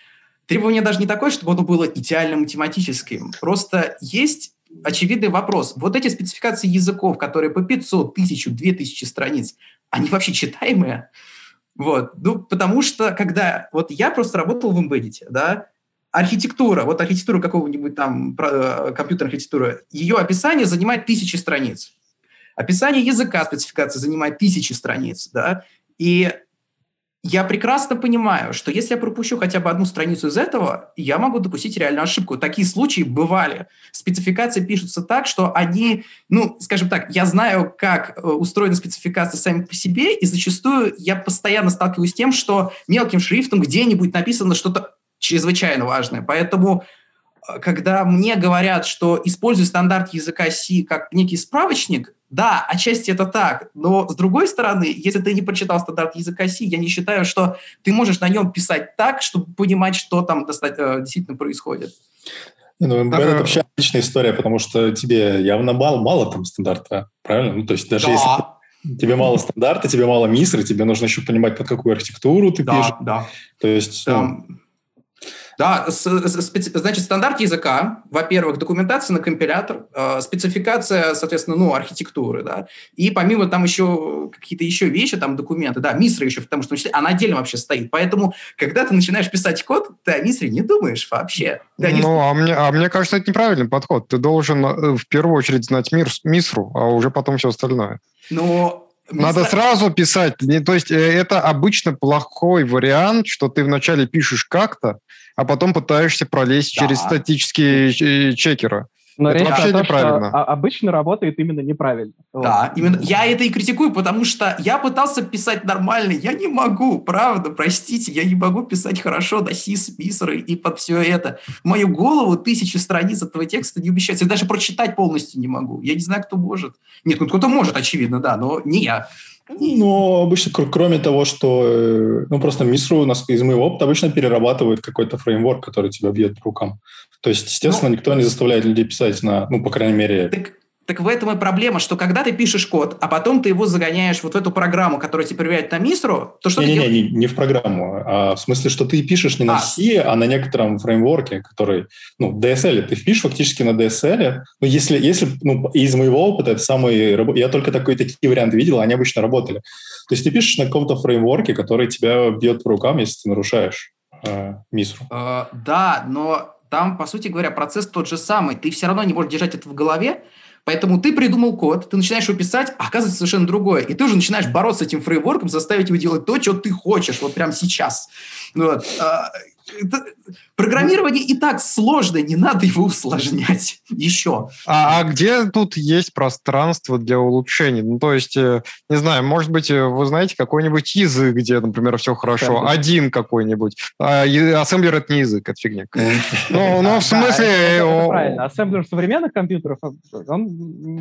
Требование даже не такое, чтобы оно было идеально математическим. Просто есть очевидный вопрос. Вот эти спецификации языков, которые по 500, 1000, 2000 страниц, они вообще читаемые? Вот. Ну, потому что, когда... Вот я просто работал в Embedded, да, архитектура, вот архитектура какого-нибудь там э, компьютерной архитектуры, ее описание занимает тысячи страниц. Описание языка спецификации занимает тысячи страниц, да, и я прекрасно понимаю, что если я пропущу хотя бы одну страницу из этого, я могу допустить реальную ошибку. Такие случаи бывали. Спецификации пишутся так, что они, ну, скажем так, я знаю, как э, устроены спецификации сами по себе, и зачастую я постоянно сталкиваюсь с тем, что мелким шрифтом где-нибудь написано что-то чрезвычайно важное. Поэтому э, когда мне говорят, что используй стандарт языка C как некий справочник, да, отчасти это так, но с другой стороны, если ты не прочитал стандарт языка C, я не считаю, что ты можешь на нем писать так, чтобы понимать, что там э, действительно происходит. Ну, это ага. вообще отличная история, потому что тебе явно мало, мало там стандарта, правильно? Ну, то есть даже да. если тебе мало стандарта, тебе мало мисры, тебе нужно еще понимать, под какую архитектуру ты да, пишешь. Да, То есть... Ну, да, значит, стандарт языка, во-первых, документация на компилятор, э, спецификация, соответственно, ну, архитектуры, да, и помимо там еще какие-то еще вещи, там документы, да, мисра еще, потому что она отдельно вообще стоит. Поэтому, когда ты начинаешь писать код, ты о мисре не думаешь вообще. Ну, не... а, мне, а мне кажется, это неправильный подход. Ты должен э, в первую очередь знать мир, мисру, а уже потом все остальное. Но надо сразу писать. То есть э, это обычно плохой вариант, что ты вначале пишешь как-то, а потом пытаешься пролезть да. через статические чекеры. Но это речь вообще о том, неправильно. Что обычно работает именно неправильно. Да, вот. именно. Я это и критикую, потому что я пытался писать нормально, я не могу, правда, простите, я не могу писать хорошо до сис, мисры и под все это. В мою голову тысячи страниц этого текста не умещаются. Я даже прочитать полностью не могу. Я не знаю, кто может. Нет, ну кто-то может, очевидно, да, но не я. Ну, обычно, кроме того, что э, ну, просто Мисру у нас из моего опыта обычно перерабатывает какой-то фреймворк, который тебя бьет по рукам. То есть, естественно, ну, никто не заставляет людей писать на, ну, по крайней мере, так Так в этом и проблема, что когда ты пишешь код, а потом ты его загоняешь вот в эту программу, которая тебе проверяет на мисру, то что не, ты не, делаешь? не, не, в программу, а в смысле, что ты пишешь не на А. C, а на некотором фреймворке, который, ну, DSL, ты пишешь фактически на DSL. Ну, если, если, ну, из моего опыта, это самый, я только такой, такие варианты видел, они обычно работали. То есть ты пишешь на каком-то фреймворке, который тебя бьет по рукам, если ты нарушаешь э, мисру. Э, да, но там, по сути говоря, процесс тот же самый. Ты все равно не можешь держать это в голове, поэтому ты придумал код, ты начинаешь его писать, а оказывается совершенно другое. И ты уже начинаешь бороться с этим фреймворком, заставить его делать то, что ты хочешь, вот прямо сейчас. Вот. Это- Программирование и так сложно, не надо его усложнять еще. А, а где тут есть пространство для улучшений? Ну, то есть, э, не знаю, может быть, э, вы знаете какой-нибудь язык, где, например, все хорошо, Ассемблер. один какой-нибудь. А, ассемблер — это не язык, это фигня. Ну, ну, в Да, смысле... это- это о, правильно. Ассемблер современных компьютеров, он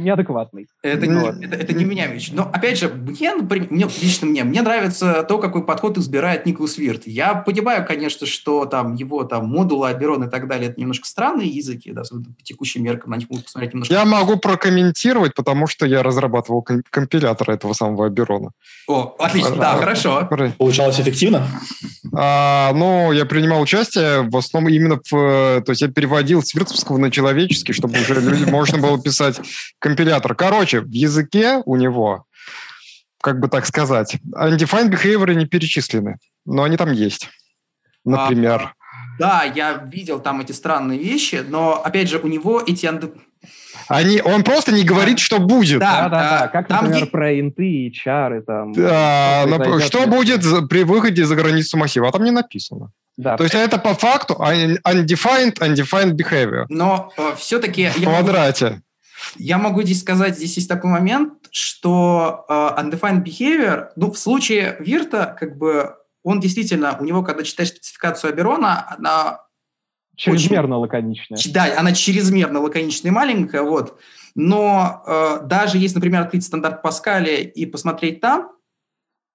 неадекватный. Это, Ну, не, вот. это, это не меня вещь. Но, опять же, мне, например, мне, лично мне, мне нравится то, какой подход избирает Николас Вирт. Я понимаю, конечно, что там его там модулы, Аберон и так далее, это немножко странные языки, да, по текущим меркам, на них могут посмотреть немножко... Я могу прокомментировать, потому что я разрабатывал ком- компилятор этого самого Аберона. О, отлично, да, хорошо. Получалось эффективно? А, ну, я принимал участие в основном именно в... То есть я переводил с виртовского на человеческий, чтобы уже люди- можно было писать компилятор. Короче, в языке у него, как бы так сказать, undefined behavior не перечислены, но они там есть. Например. Да, я видел там эти странные вещи, но, опять же, у него эти... Они, он просто не говорит, что будет. Да, Да-да-да, а, как, там например, про инты и чары там. Да, что что будет при выходе за границу массива? А там не написано. Да, То есть это по факту un- undefined, undefined behavior Но все-таки в я могу, квадрате. я могу здесь сказать, здесь есть такой момент, что э, undefined behavior, ну, в случае Вирта, как бы, он действительно, у него, когда читаешь спецификацию Аберона, она чрезмерно лаконичная. Ч- Да, она чрезмерно лаконичная и маленькая, вот. Но э, даже если, например, открыть стандарт Паскаля и посмотреть там,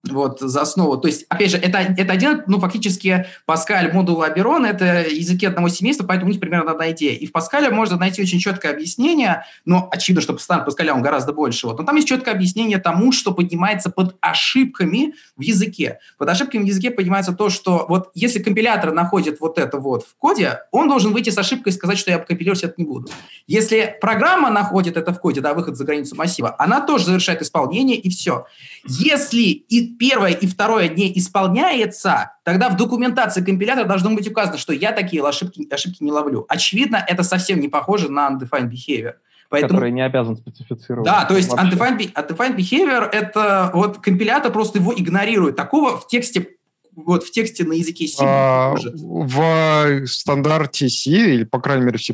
вот, за основу. То есть, опять же, это, это один, ну, фактически, Паскаль, модул Аберон, это языки одного семейства, поэтому у них примерно одна идея. И в Паскале можно найти очень четкое объяснение, но очевидно, что стандарт Паскаля он гораздо больше. Вот. Но там есть четкое объяснение тому, что поднимается под ошибками в языке. Под ошибками в языке поднимается то, что вот если компилятор находит вот это вот в коде, он должен выйти с ошибкой и сказать, что я компилировать это не буду. Если программа находит это в коде, да, выход за границу массива, она тоже завершает исполнение, и все. Если и первое, и второе не исполняется, тогда в документации компилятора должно быть указано, что я такие ошибки, ошибки не ловлю. Очевидно, это совсем не похоже на undefined behavior. Поэтому который не обязан специфицировать. да, то есть вообще. undefined, undefined behavior это вот компилятор просто его игнорирует. Такого в тексте вот в тексте на языке C А, в стандарте C, или, по крайней мере, в C++,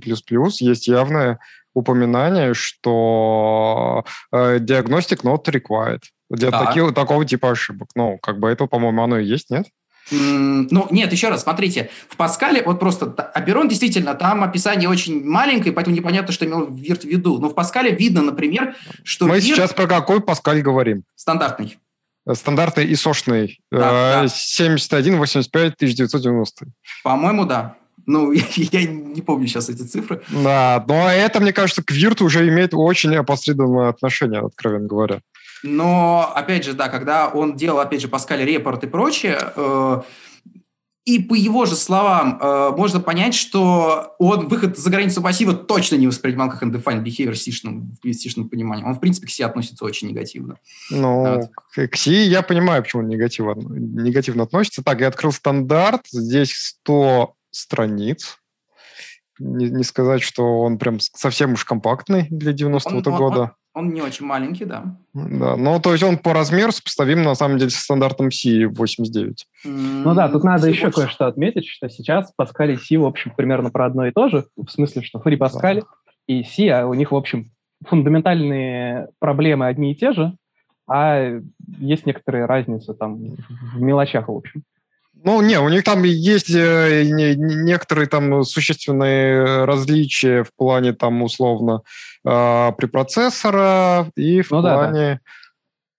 есть явное упоминание, что э, diagnostic not required для Да. таких- такого типа ошибок. Ну, как бы это, по-моему, оно и есть, нет? Ну, нет, еще раз, смотрите, в Паскале вот просто Аперон действительно, там описание очень маленькое, поэтому непонятно, что имел Вирт в виду. Но в Паскале видно, например, что Мы Вирт сейчас про какой Паскаль говорим? стандартный. Стандартный ИСОшный. Да, э, да. 71 85 1990. По-моему, да. Ну, я не помню сейчас эти цифры. Да, но это, мне кажется, к Вирту уже имеет очень опосредованное отношение, откровенно говоря. Но, опять же, да, когда он делал, опять же, Паскаль репорт и прочее, э, и по его же словам э, можно понять, что он выход за границу массива точно не воспринимал как undefined behavior в сишном, в сишном понимании. Он, в принципе, к себе относится очень негативно. Ну, Вот. к, C я понимаю, почему он негативно, негативно относится. Так, я открыл стандарт, здесь 100 страниц. Не, не сказать, что он прям совсем уж компактный для 90-го Он- он- года. Он не очень маленький, да. Да, ну, то есть он по размеру сопоставим, на самом деле, с стандартом C 89. Ну да, тут надо Все еще кое-что отметить, что сейчас Паскаль и Си, в общем, примерно про одно и то же, в смысле, что Фри Паскаль и Си, а у них, в общем, фундаментальные проблемы одни и те же, а есть некоторые разницы там в мелочах, в общем. Ну, не, у них там есть э, не- не- некоторые там существенные различия в плане там условно э, препроцессора и в Ну да, да. плане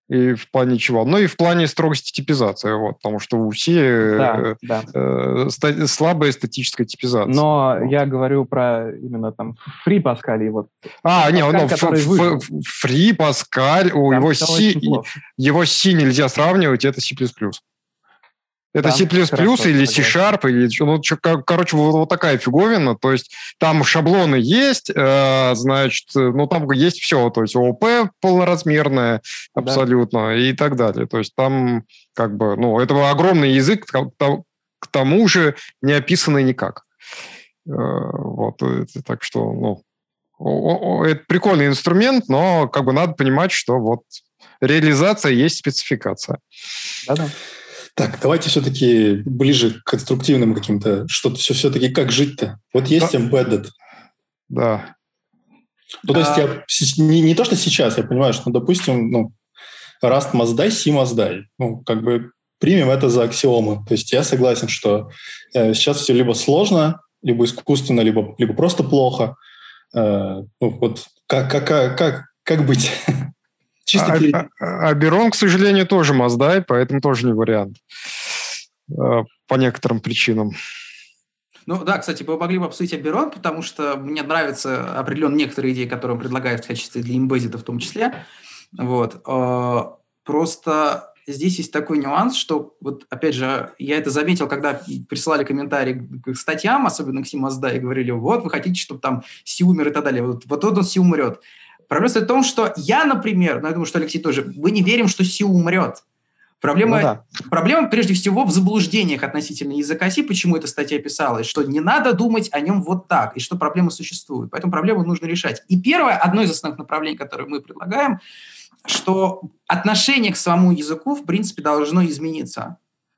И в плане чего? Ну и в плане строгости типизации, вот, потому что у все Да, э, да. э, ста- слабая статическая типизация. Но Вот. я говорю про именно там Free Pascal и вот А, не, ну, который ф- ф- Фри, Паскаль, у его си, его си нельзя сравнивать, это C++. Это Да, C++ хорошо, или. C-Sharp, или, ну, чё, кор- короче, вот, вот такая фиговина, то есть там шаблоны есть, э, значит, э, ну, там есть все, то есть ООП полноразмерное Да. абсолютно и так далее. То есть там как бы, ну, это огромный язык, к то- к тому же не описанный никак. Э, Вот, это так что, ну, о- о- это прикольный инструмент, но как бы надо понимать, что вот реализация есть спецификация. Да-да. Так, давайте все-таки ближе к конструктивным каким-то, что-то все, все-таки как жить-то? Вот есть Да. embedded. Да. Ну, то есть А- я не, не то, что сейчас, я понимаю, что, ну, допустим, ну, Rust must die, C must die. Ну, как бы примем это за аксиомы. То есть я согласен, что э, сейчас все либо сложно, либо искусственно, либо, либо просто плохо. Э, ну, вот как, как, как, как быть? Чисто А, перед- а- а Аберон, к сожалению, тоже Маздай, поэтому тоже не вариант. Э, По некоторым причинам. Ну да, кстати, мы могли бы обсудить Аберон, потому что мне нравятся определенно некоторые идеи, которые он предлагает в качестве для имбезита в том числе. Вот. Э, Просто здесь есть такой нюанс, что вот опять же, я это заметил, когда присылали комментарии к статьям, особенно к Симазда, и говорили, вот, вы хотите, чтобы там Си умер и так далее. Вот, вот он Си умрет. Проблема в том, что я, например, ну, я думаю, что Алексей тоже, мы не верим, что Си умрет. Проблема, Ну да. Проблема, прежде всего, в заблуждениях относительно языка C, почему эта статья писалась, что не надо думать о нем вот так, и что проблема существует. Поэтому проблему нужно решать. И первое, одно из основных направлений, которое мы предлагаем, что отношение к самому языку, в принципе, должно измениться.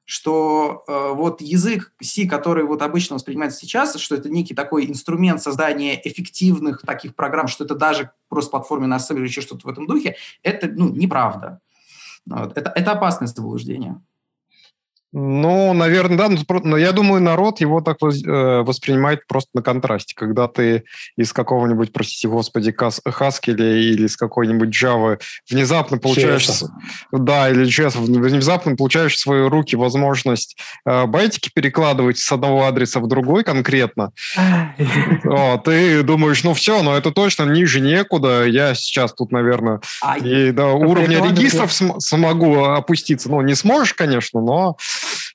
Что э, вот язык C, который вот обычно воспринимается сейчас, что это некий такой инструмент создания эффективных таких программ, что это даже просто платформе на ассемблере или что-то в этом духе, это ну, неправда. Вот. Это, это опасное заблуждение. Ну, наверное, да. Но, я думаю, народ его так э, воспринимает просто на контрасте. Когда ты из какого-нибудь, простите господи, Haskell или из какой-нибудь Java внезапно получаешь... С- Да, или JS, внезапно получаешь в свои руки возможность э, байтики перекладывать с одного адреса в другой конкретно, ты думаешь, ну все, но это точно ниже некуда. Я сейчас тут, наверное, и до уровня регистров см- смогу опуститься. Ну, не сможешь, конечно, но...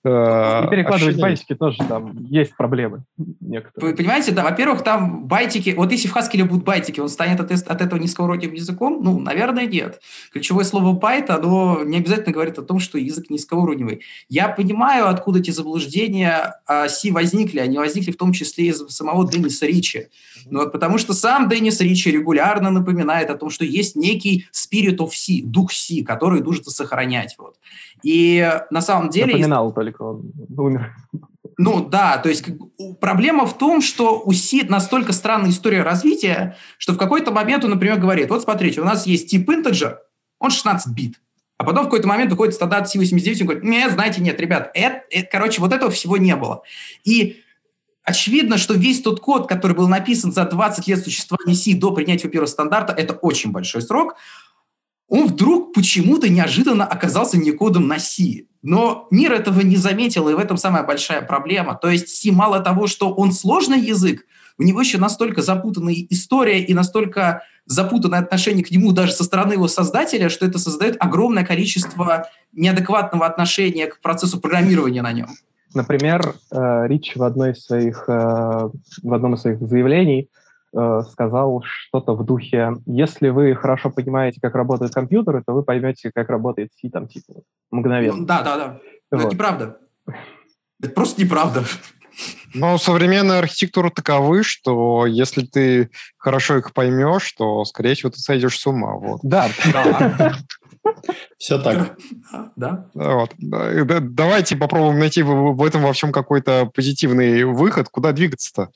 э, И перекладывать ощущение- байтики тоже там есть проблемы некоторые. Вы понимаете, да, во-первых, там байтики, вот если в Haskell будут байтики, он станет от, от этого низкоуровневым языком? Ну, наверное, нет. Ключевое слово байт, оно не обязательно говорит о том, что язык низкоуровневый. Я понимаю, откуда эти заблуждения о C возникли. Они возникли в том числе из самого Денниса Ричи. Ну, вот потому что сам Деннис Ричи регулярно напоминает о том, что есть некий spirit of C, дух C, который нужно сохранять. Вот. И на самом деле... Напоминал только, он умер. ну да, то есть проблема в том, что у Си настолько странная история развития, что в какой-то момент он, например, говорит, вот смотрите, у нас есть тип integer, он 16 бит. А потом в какой-то момент выходит стандарт C89, и говорит, нет, знаете, нет, ребят, это, это- короче, вот этого всего не было. И очевидно, что весь тот код, который был написан за 20 лет существования C до принятия первого стандарта, это очень большой срок, он вдруг почему-то неожиданно оказался не кодом на C. Но мир этого не заметил, и в этом самая большая проблема. То есть C мало того, что он сложный язык, у него еще настолько запутанная история и настолько запутанное отношение к нему даже со стороны его создателя, что это создает огромное количество неадекватного отношения к процессу программирования на нем. Например, э, Рич в, одной из своих, э, в одном из своих заявлений сказал что-то в духе, если вы хорошо понимаете, как работают компьютеры, то вы поймете, как работает C там типа мгновенно. Ну, да, да, да. Но Вот. Это неправда. Это просто неправда. Но современные архитектуры таковы, что если ты хорошо их поймешь, то, скорее всего, ты сойдешь с ума. Вот. Да, Да, Все так. да. Вот. Да, да, Давайте попробуем найти в, в этом во всем какой-то позитивный выход. Куда двигаться-то?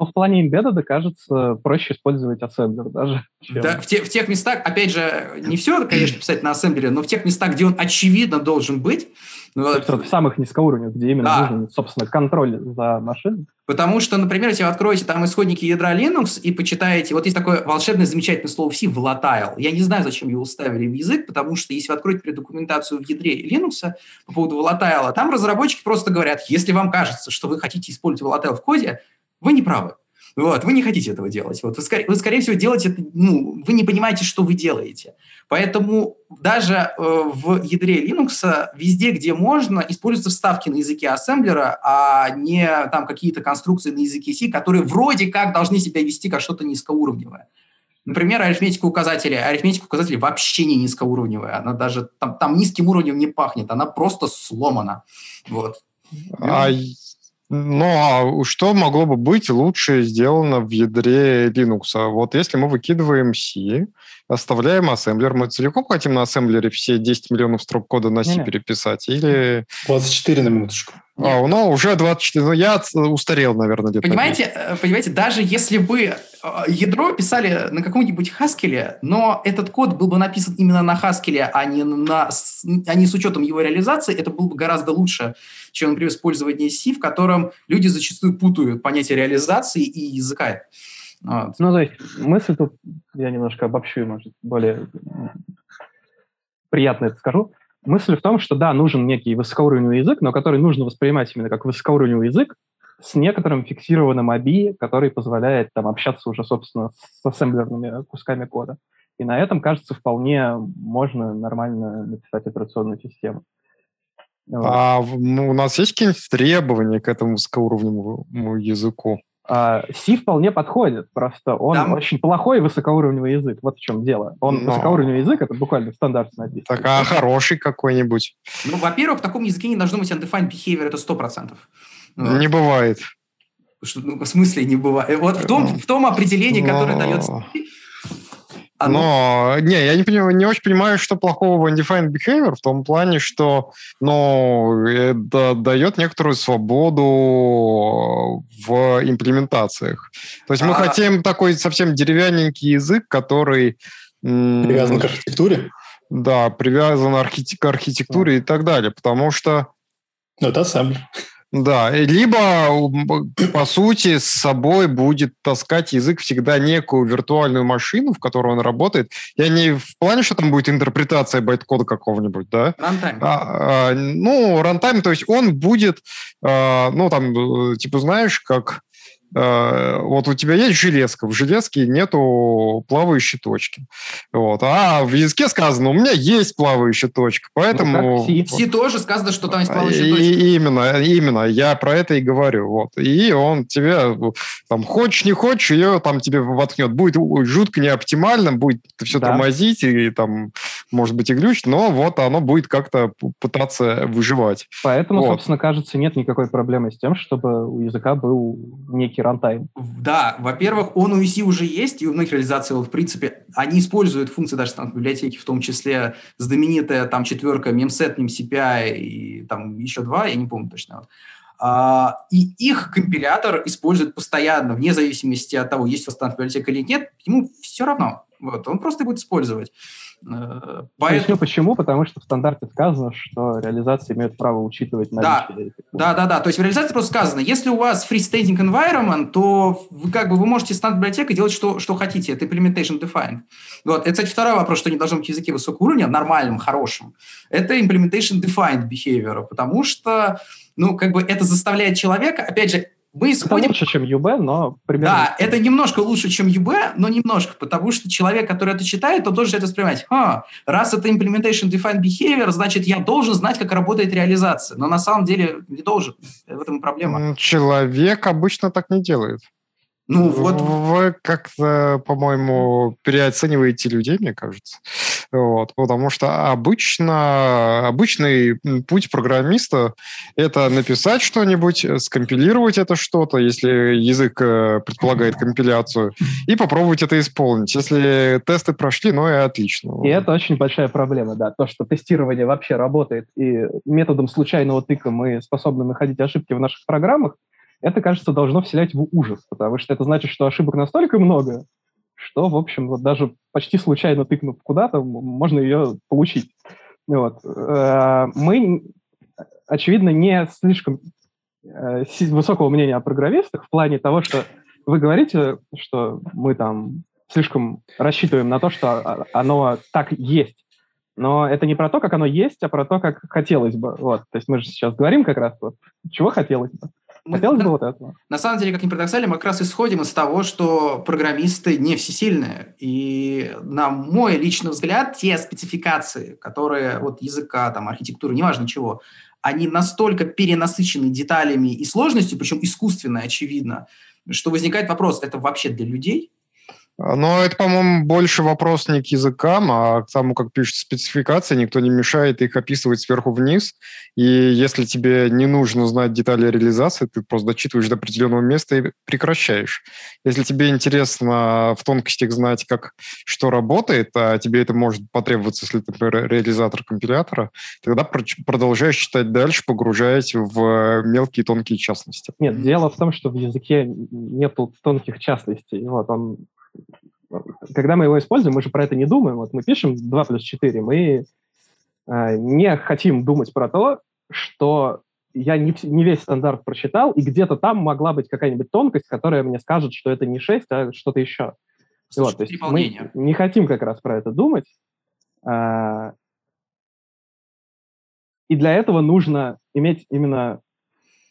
Но в плане embedded, кажется, проще использовать ассемблер даже. Чем... Да, в, те, в тех местах, опять же, не все, конечно, писать на ассемблере, но в тех местах, где он очевидно должен быть. Ну, вот, в самых низкоуровневых, где именно да. нужен, собственно, контроль за машиной. Потому что, например, если вы откроете там исходники ядра Linux и почитаете, вот есть такое волшебное, замечательное слово C, volatile. Я не знаю, зачем его ставили в язык, потому что если вы откроете предокументацию в ядре Linux по поводу volatile, там разработчики просто говорят, если вам кажется, что вы хотите использовать volatile в коде, вы не правы. Вот, вы не хотите этого делать. Вот, вы, скорее, вы, скорее всего, делаете, ну, вы не понимаете, что вы делаете. Поэтому даже э, в ядре Linux везде, где можно, используются вставки на языке ассемблера, а не там какие-то конструкции на языке C, которые вроде как должны себя вести как что-то низкоуровневое. Например, арифметика указателя. Арифметика указателя вообще не низкоуровневая. Она даже там, там низким уровнем не пахнет. Она просто сломана. Вот. А ну, а что могло бы быть лучше сделано в ядре Linux? Вот если мы выкидываем C, оставляем ассемблер, мы целиком хотим на ассемблере все 10 миллионов строк кода на C переписать? Или... 24 на минуточку. А, ну, уже 24. Ну, я устарел, наверное, где-то. Понимаете, э, понимаете, даже если бы э, ядро писали на каком-нибудь Haskell, но этот код был бы написан именно на Haskell, а не, на, а не с учетом его реализации, это было бы гораздо лучше, чем, например, использование C, в котором люди зачастую путают понятие реализации и языка. Вот. Ну, то есть мысль тут, я немножко обобщу, может, более приятно это скажу. Мысль в том, что да, нужен некий высокоуровневый язык, но который нужно воспринимать именно как высокоуровневый язык с некоторым фиксированным ABI, который позволяет там общаться уже, собственно, с ассемблерными кусками кода. И на этом, кажется, вполне можно нормально написать операционную систему. А ну, у нас есть какие-нибудь требования к этому высокоуровневому языку? Uh, C вполне подходит, просто он Там... очень плохой высокоуровневый язык. Вот в чем дело. Он Но... высокоуровневый язык, это буквально стандарт написан. Так, а хороший какой-нибудь? Ну, во-первых, в таком языке не должно быть undefined behavior, это 100%. Вот. Не бывает. Что, ну, в смысле не бывает? Вот в том, в том определении, которое Но... дает оно... Но, не, я не, понимаю, не очень понимаю, что плохого в undefined behavior, в том плане, что, ну, это дает некоторую свободу в имплементациях. То есть а... мы хотим такой совсем деревянненький язык, который... Привязан к архитектуре? Да, привязан к архитектуре и так далее, потому что... Ну, это ассемблер. Да, либо, по сути, с собой будет таскать язык всегда некую виртуальную машину, в которой он работает. Я не в плане, что там будет интерпретация байткода какого-нибудь, да? Рантайм. А, а, ну, рантайм, то есть он будет, а, ну, там, э, типа, знаешь, как Э, вот у тебя есть железка, в железке нету плавающей точки. Вот. А в языке сказано, у меня есть плавающая точка, поэтому... Ну, в C тоже сказано, что там есть плавающая точка. И, именно, именно, я про это и говорю. Вот. И он тебе, там, хочешь, не хочешь, ее там тебе воткнет. Будет жутко неоптимально, будет все да. тормозить, и там, может быть, и глючить, но вот оно будет как-то пытаться выживать. Поэтому, вот. собственно, кажется, нет никакой проблемы с тем, чтобы у языка был некий некий рантайм. Да, во-первых, он у UC уже есть, и у многих реализаций, в принципе, они используют функции даже там библиотеки, в том числе знаменитая там четверка memset, memcpi и там еще два, я не помню точно. Вот. А, и их компилятор использует постоянно, вне зависимости от того, есть у вас библиотека или нет, ему все равно. Вот, он просто будет использовать. Э, поэтому... Поясню почему, потому что в стандарте сказано, что реализация имеет право учитывать наличие. Да, да, да, да. То есть в реализации просто сказано, если у вас freestanding environment, то вы как бы вы можете стандарт библиотекой делать что, что хотите. Это implementation defined. Вот. Это, кстати, второй вопрос, что не должно быть в языке высокого уровня, нормальным, хорошим. Это implementation defined behavior, потому что ну, как бы это заставляет человека, опять же, мы исходим... Это лучше, чем UB, но примерно... Да, это немножко лучше, чем UB, но немножко, потому что человек, который это читает, он должен это воспринимать. А, раз это implementation defined behavior, значит, я должен знать, как работает реализация. Но на самом деле не должен. В этом и проблема. Человек обычно так не делает. Ну, вот... Вы как-то, по-моему, переоцениваете людей, мне кажется. Вот, потому что обычно, обычный путь программиста – это написать что-нибудь, скомпилировать это что-то, если язык э, предполагает компиляцию, и попробовать это исполнить. Если тесты прошли, ну и отлично. И это очень большая проблема, да. То, что тестирование вообще работает, и методом случайного тыка мы способны находить ошибки в наших программах, это, кажется, должно вселять в ужас, потому что это значит, что ошибок настолько много, что, в общем, вот даже почти случайно тыкнув куда-то, можно ее получить. Вот. Э, мы, очевидно, не слишком э, высокого мнения о программистах в плане того, что вы говорите, что мы там слишком рассчитываем на то, что оно так есть. Но это не про то, как оно есть, а про то, как хотелось бы. Вот. То есть мы же сейчас говорим как раз вот, чего хотелось бы. Хотелось мы, бы вот этого. На самом деле, как ни парадоксально, мы как раз исходим из того, что программисты не всесильные. И на мой личный взгляд, те спецификации, которые вот языка, там, архитектуры, неважно чего, они настолько перенасыщены деталями и сложностью, причем искусственно, очевидно, что возникает вопрос, это вообще для людей? Но это, по-моему, больше вопрос не к языкам, а к тому, как пишут спецификации. Никто не мешает их описывать сверху вниз. И если тебе не нужно знать детали реализации, ты просто дочитываешь до определенного места и прекращаешь. Если тебе интересно в тонкостях знать, как что работает, а тебе это может потребоваться, если ты, реализатор компилятора, тогда продолжаешь читать дальше, погружаясь в мелкие тонкие частности. Нет, дело в том, что в языке нету тонких частностей. Вот он когда мы его используем, мы же про это не думаем. Вот мы пишем 2 плюс 4, мы э, не хотим думать про то, что я не, не весь стандарт прочитал, и где-то там могла быть какая-нибудь тонкость, которая мне скажет, что это не 6, а что-то еще. вот, то есть мы не хотим как раз про это думать. Э, и для этого нужно иметь именно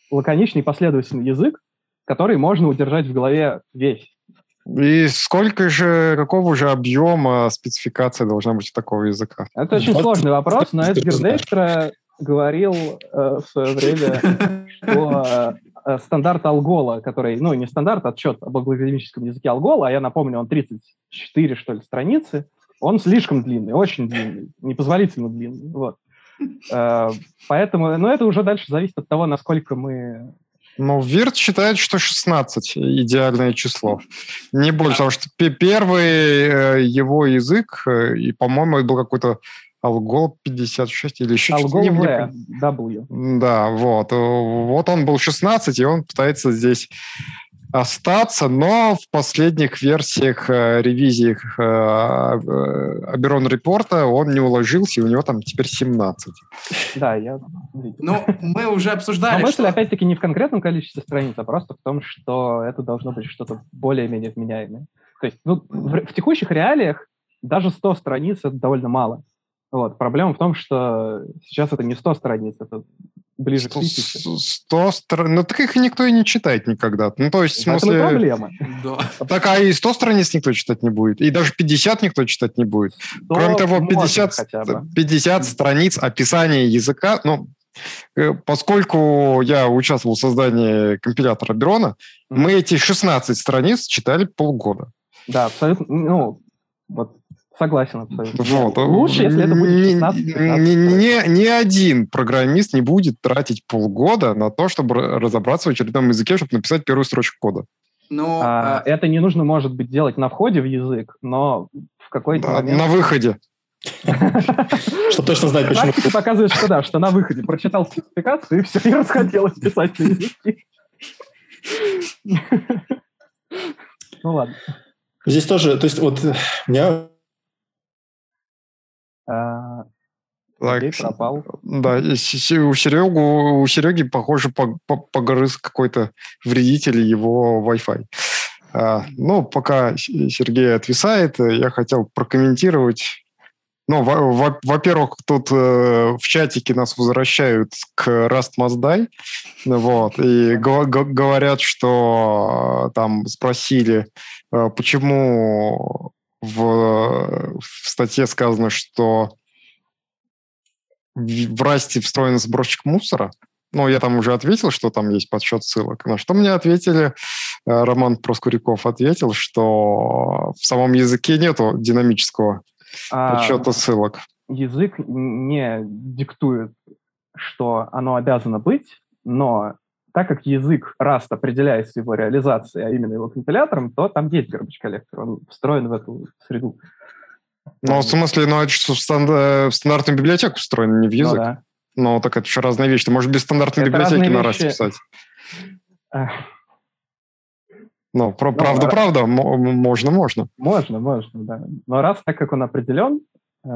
лаконичный последовательный язык, который можно удержать в голове весь. И сколько же, какого же объема спецификация должна быть у такого языка? Это очень сложный вопрос, но Эдгар Дейстра говорил э, в свое время, что э, стандарт Алгола, который, ну, не стандарт, а отчет об англоакадемическом языке Алгола, а я напомню, он 34, что ли, страницы, он слишком длинный, очень длинный, непозволительно длинный, вот. Э, поэтому, но это уже дальше зависит от того, насколько мы ну, Вирт считает, что 16 идеальное число. Не больше, потому что первый э, его язык, э, и, по-моему, это был какой-то Algol 56 или еще что-то. Algol W. Да, вот. Вот он был 16, и он пытается здесь остаться, но в последних версиях э, ревизиях э, Аберон репорта он не уложился, и у него там теперь 17. Да, я... Ну, мы уже обсуждали, Но мысль, что... опять-таки, не в конкретном количестве страниц, а просто в том, что это должно быть что-то более-менее вменяемое. То есть ну, в, в текущих реалиях даже 100 страниц — это довольно мало. Вот. Проблема в том, что сейчас это не 100 страниц, это ближе 100, к тысяче. 100 страниц. Ну, так их никто и не читает никогда. Ну, то есть, в смысле... Это проблема. Да. Так, а и 100 страниц никто читать не будет. И даже 50 никто читать не будет. Кроме того, 50, 50 страниц описания языка, ну, э, поскольку я участвовал в создании компилятора Дрона, mm-hmm. мы эти 16 страниц читали полгода. Да, абсолютно. Ну, вот Согласен абсолютно. Вот. Лучше, если это будет 16 ни, ни, ни один программист не будет тратить полгода на то, чтобы разобраться в очередном языке, чтобы написать первую строчку кода. Но, а, а... Это не нужно, может быть, делать на входе в язык, но в какой-то да, момент... На выходе. Что точно знать, почему. Практика показывает, что да, что на выходе прочитал спецификацию, и все, и расхотелось писать на языке. Ну ладно. Здесь тоже, то есть вот у меня а, так, пропал. Да, у Серегу, у Сереги, похоже, погрыз какой-то вредитель его Wi-Fi. А, ну, пока Сергей отвисает, я хотел прокомментировать. Ну, во-первых, тут э, в чатике нас возвращают к Rust Mazday, вот, и говорят, что э, там спросили, э, почему в, в статье сказано, что в Расте встроен сборщик мусора. Ну, я там уже ответил, что там есть подсчет ссылок. На что мне ответили, э, Роман Проскуряков ответил, что в самом языке нету динамического а, подсчета ссылок. Язык не диктует, что оно обязано быть, но так как язык Rust определяется его реализацией, а именно его компилятором, то там есть garbage коллектор, он встроен в эту среду. Ну, в смысле, ну, это что, в, стандар... Э, в стандартную библиотеку встроен, не в ну язык. Ну, да. Ну, так это же разные вещи. Ты можешь без стандартной это библиотеки на Rust писать. Ну, про, ну, правда, раз... правда, можно, можно. Можно, можно, да. Но раз так как он определен, э,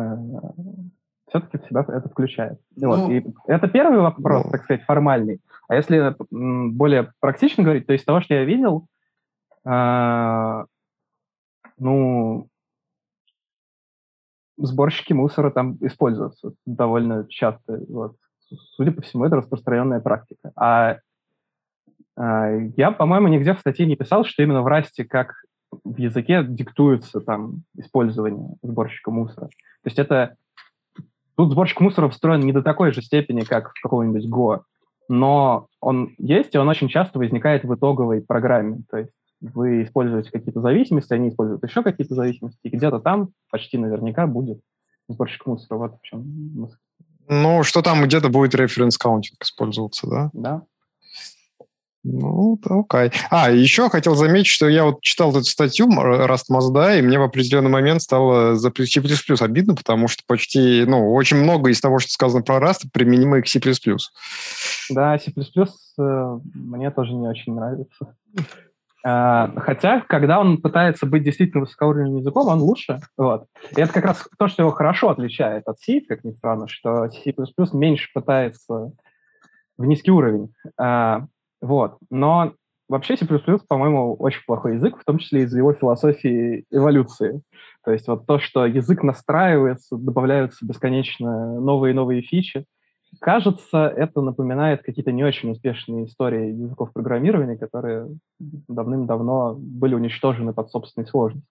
все-таки всегда это включает. Ну, вот. И это первый вопрос, ну, так сказать, формальный. А если более практично говорить, то из того, что я видел, э, ну, сборщики мусора там используются довольно часто. Вот. Судя по всему, это распространенная практика. А э, я, по-моему, нигде в статье не писал, что именно в расте, как в языке, диктуется там использование сборщика мусора. То есть это... Тут сборщик мусора встроен не до такой же степени, как в каком-нибудь Go, но он есть, и он очень часто возникает в итоговой программе. То есть вы используете какие-то зависимости, они используют еще какие-то зависимости, и где-то там почти наверняка будет сборщик мусора. Вот в чем Ну, что там где-то будет референс каунтинг использоваться, да? Да. Ну, окей. А, еще хотел заметить, что я вот читал эту статью Rust Mazda, и мне в определенный момент стало за C++ обидно, потому что почти, ну, очень много из того, что сказано про Rust, применимо и к C++. Да, C++ э, мне тоже не очень нравится. А, хотя, когда он пытается быть действительно высокоуровневым языком, он лучше. Вот. И это как раз то, что его хорошо отличает от C, как ни странно, что C++ меньше пытается в низкий уровень. А, вот. Но вообще C++, по-моему, очень плохой язык, в том числе из-за его философии эволюции. То есть вот то, что язык настраивается, добавляются бесконечно новые и новые фичи, Кажется, это напоминает какие-то не очень успешные истории языков программирования, которые давным-давно были уничтожены под собственной сложностью.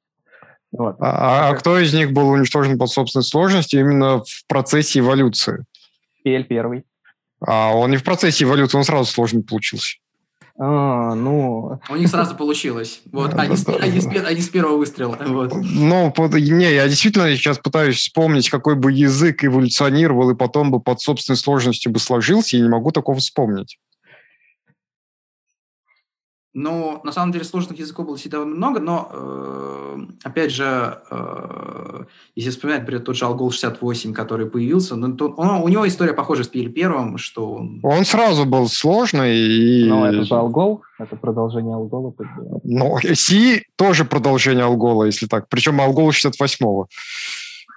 Вот. А, а кто из них был уничтожен под собственной сложностью именно в процессе эволюции? PL первый. А он не в процессе эволюции, он сразу сложный получился. А, ну... У них сразу получилось. Вот, они, с, они, с, они с первого выстрела. Вот. Ну, не, я действительно сейчас пытаюсь вспомнить, какой бы язык эволюционировал и потом бы под собственной сложностью бы сложился, и не могу такого вспомнить. Ну, на самом деле сложных языков было всегда много, но, э, опять же, э, если вспоминать, например, тот же Algol 68, который появился, ну, то он, у него история похожа с PL1, что он... Он сразу был сложный. И... Ну, это же Algol, это продолжение Algol. Ну, C тоже продолжение Algol, если так. Причем Algol 68-го.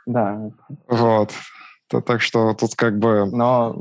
Да. Вот. Так что тут как бы... Но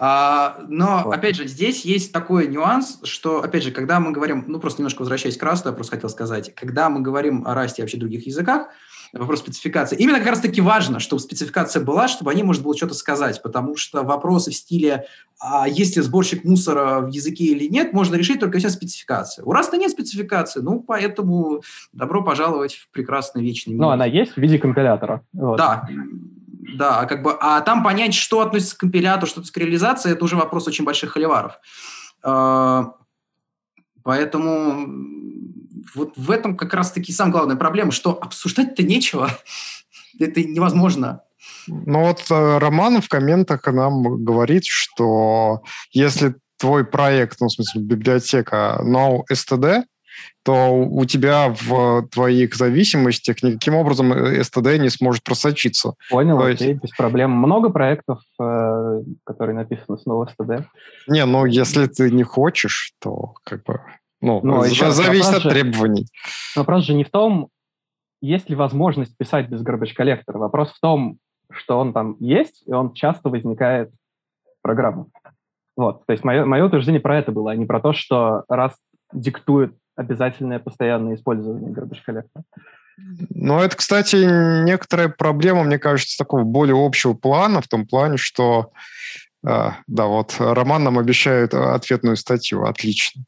но, вот. опять же, здесь есть такой нюанс, что, опять же, когда мы говорим, ну, просто немножко возвращаясь к Rust у, я просто хотел сказать, когда мы говорим о Rust е и вообще других языках, вопрос спецификации, именно как раз-таки важно, чтобы спецификация была, чтобы они, может, было что-то сказать, потому что вопросы в стиле, а есть ли сборщик мусора в языке или нет, можно решить только если спецификация. У Rust а нет спецификации, ну, поэтому добро пожаловать в прекрасный вечный мир. Ну, она есть в виде компилятора. Вот. Да, да, а как бы, а там понять, что относится к компилятору, что относится к реализации, это уже вопрос очень больших холиваров. А, поэтому вот в этом как раз-таки самая главная проблема, что обсуждать-то нечего. это невозможно. Ну вот э, Роман в комментах нам говорит, что если твой проект, ну, в смысле, библиотека No STD, то у тебя в твоих зависимостях никаким образом STD не сможет просочиться. Понял, то окей, есть... без проблем. Много проектов, э, которые написаны снова STD? Не, ну, если ты не хочешь, то как бы... Ну, ну еще зависит от же, требований. Вопрос же не в том, есть ли возможность писать без garbage коллектора. Вопрос в том, что он там есть, и он часто возникает в программах. Вот, то есть мое, мое утверждение про это было, а не про то, что раз диктует обязательное постоянное использование garbage коллектора. Ну, это, кстати, некоторая проблема, мне кажется, такого более общего плана, в том плане, что а, да, вот Роман нам обещает ответную статью. Отлично.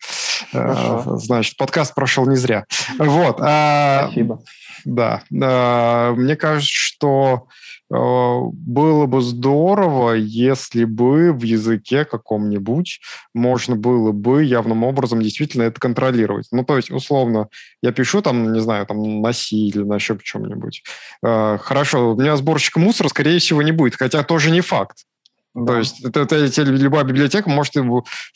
А, значит, подкаст прошел не зря. Вот. А, Спасибо. Да. Мне кажется, что Э, было бы здорово, если бы в языке каком-нибудь можно было бы явным образом действительно это контролировать. Ну, то есть, условно, я пишу там, не знаю, там на C или на еще чем-нибудь. Э, хорошо, у меня сборщика мусора, скорее всего, не будет, хотя тоже не факт. Да. То есть это, это, это любая библиотека может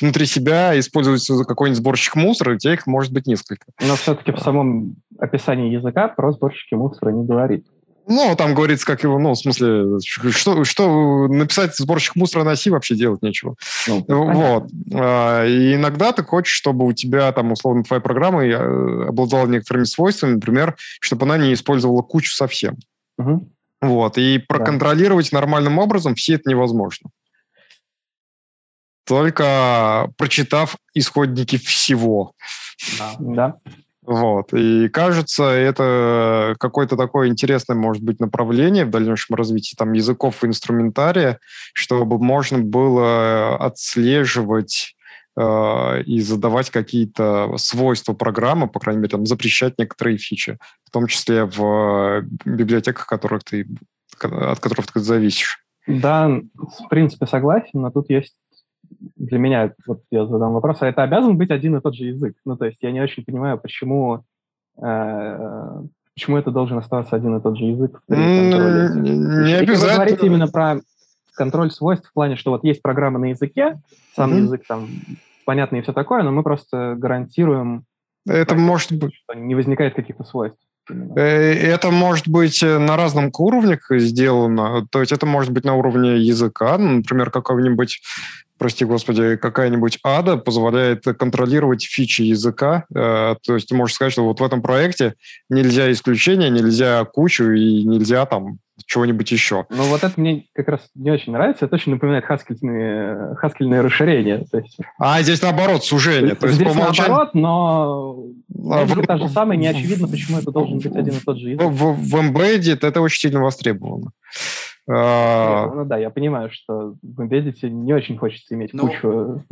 внутри себя использовать какой-нибудь сборщик мусора, у тебя их может быть несколько. Но все-таки в самом описании языка про сборщики мусора не говорит. Ну, там говорится, как его, ну, в смысле, что, что написать сборщик мусора на C вообще делать нечего. Ну, вот. А, и иногда ты хочешь, чтобы у тебя, там, условно, твоя программа э, обладала некоторыми свойствами, например, чтобы она не использовала кучу совсем. Угу. Вот. И проконтролировать да. нормальным образом все это невозможно. Только прочитав исходники всего. Да. да. Вот. И кажется, это какое-то такое интересное, может быть, направление в дальнейшем развитии там, языков и инструментария, чтобы можно было отслеживать э, и задавать какие-то свойства программы, по крайней мере, там, запрещать некоторые фичи, в том числе в библиотеках, которых ты, от которых ты зависишь. Да, в принципе, согласен, но тут есть для меня, вот я задам вопрос, а это обязан быть один и тот же язык? Ну, то есть я не очень понимаю, почему, э, почему это должен оставаться один и тот же язык в контроле. Не обязательно. Вы говорите именно про контроль свойств в плане, что вот есть программа на языке, сам mm-hmm. язык там понятный и все такое, но мы просто гарантируем, это может быть, что не возникает каких-то свойств. Э, это может быть э, на разном уровнях сделано. То есть это может быть на уровне языка, например, какого-нибудь прости господи, какая-нибудь ада позволяет контролировать фичи языка. Э, то есть ты можешь сказать, что вот в этом проекте нельзя исключения, нельзя кучу и нельзя там чего-нибудь еще. Ну вот это мне как раз не очень нравится. Это очень напоминает хаскельные, хаскельное расширение. То есть... А здесь наоборот, сужение. То есть здесь умолчанию... наоборот, но а в... та же самая, не очевидно, почему это должен быть один и тот же язык. В, в, в Embedded это очень сильно востребовано. А, ну да, я понимаю, что в Embedded не очень хочется иметь ну, кучу...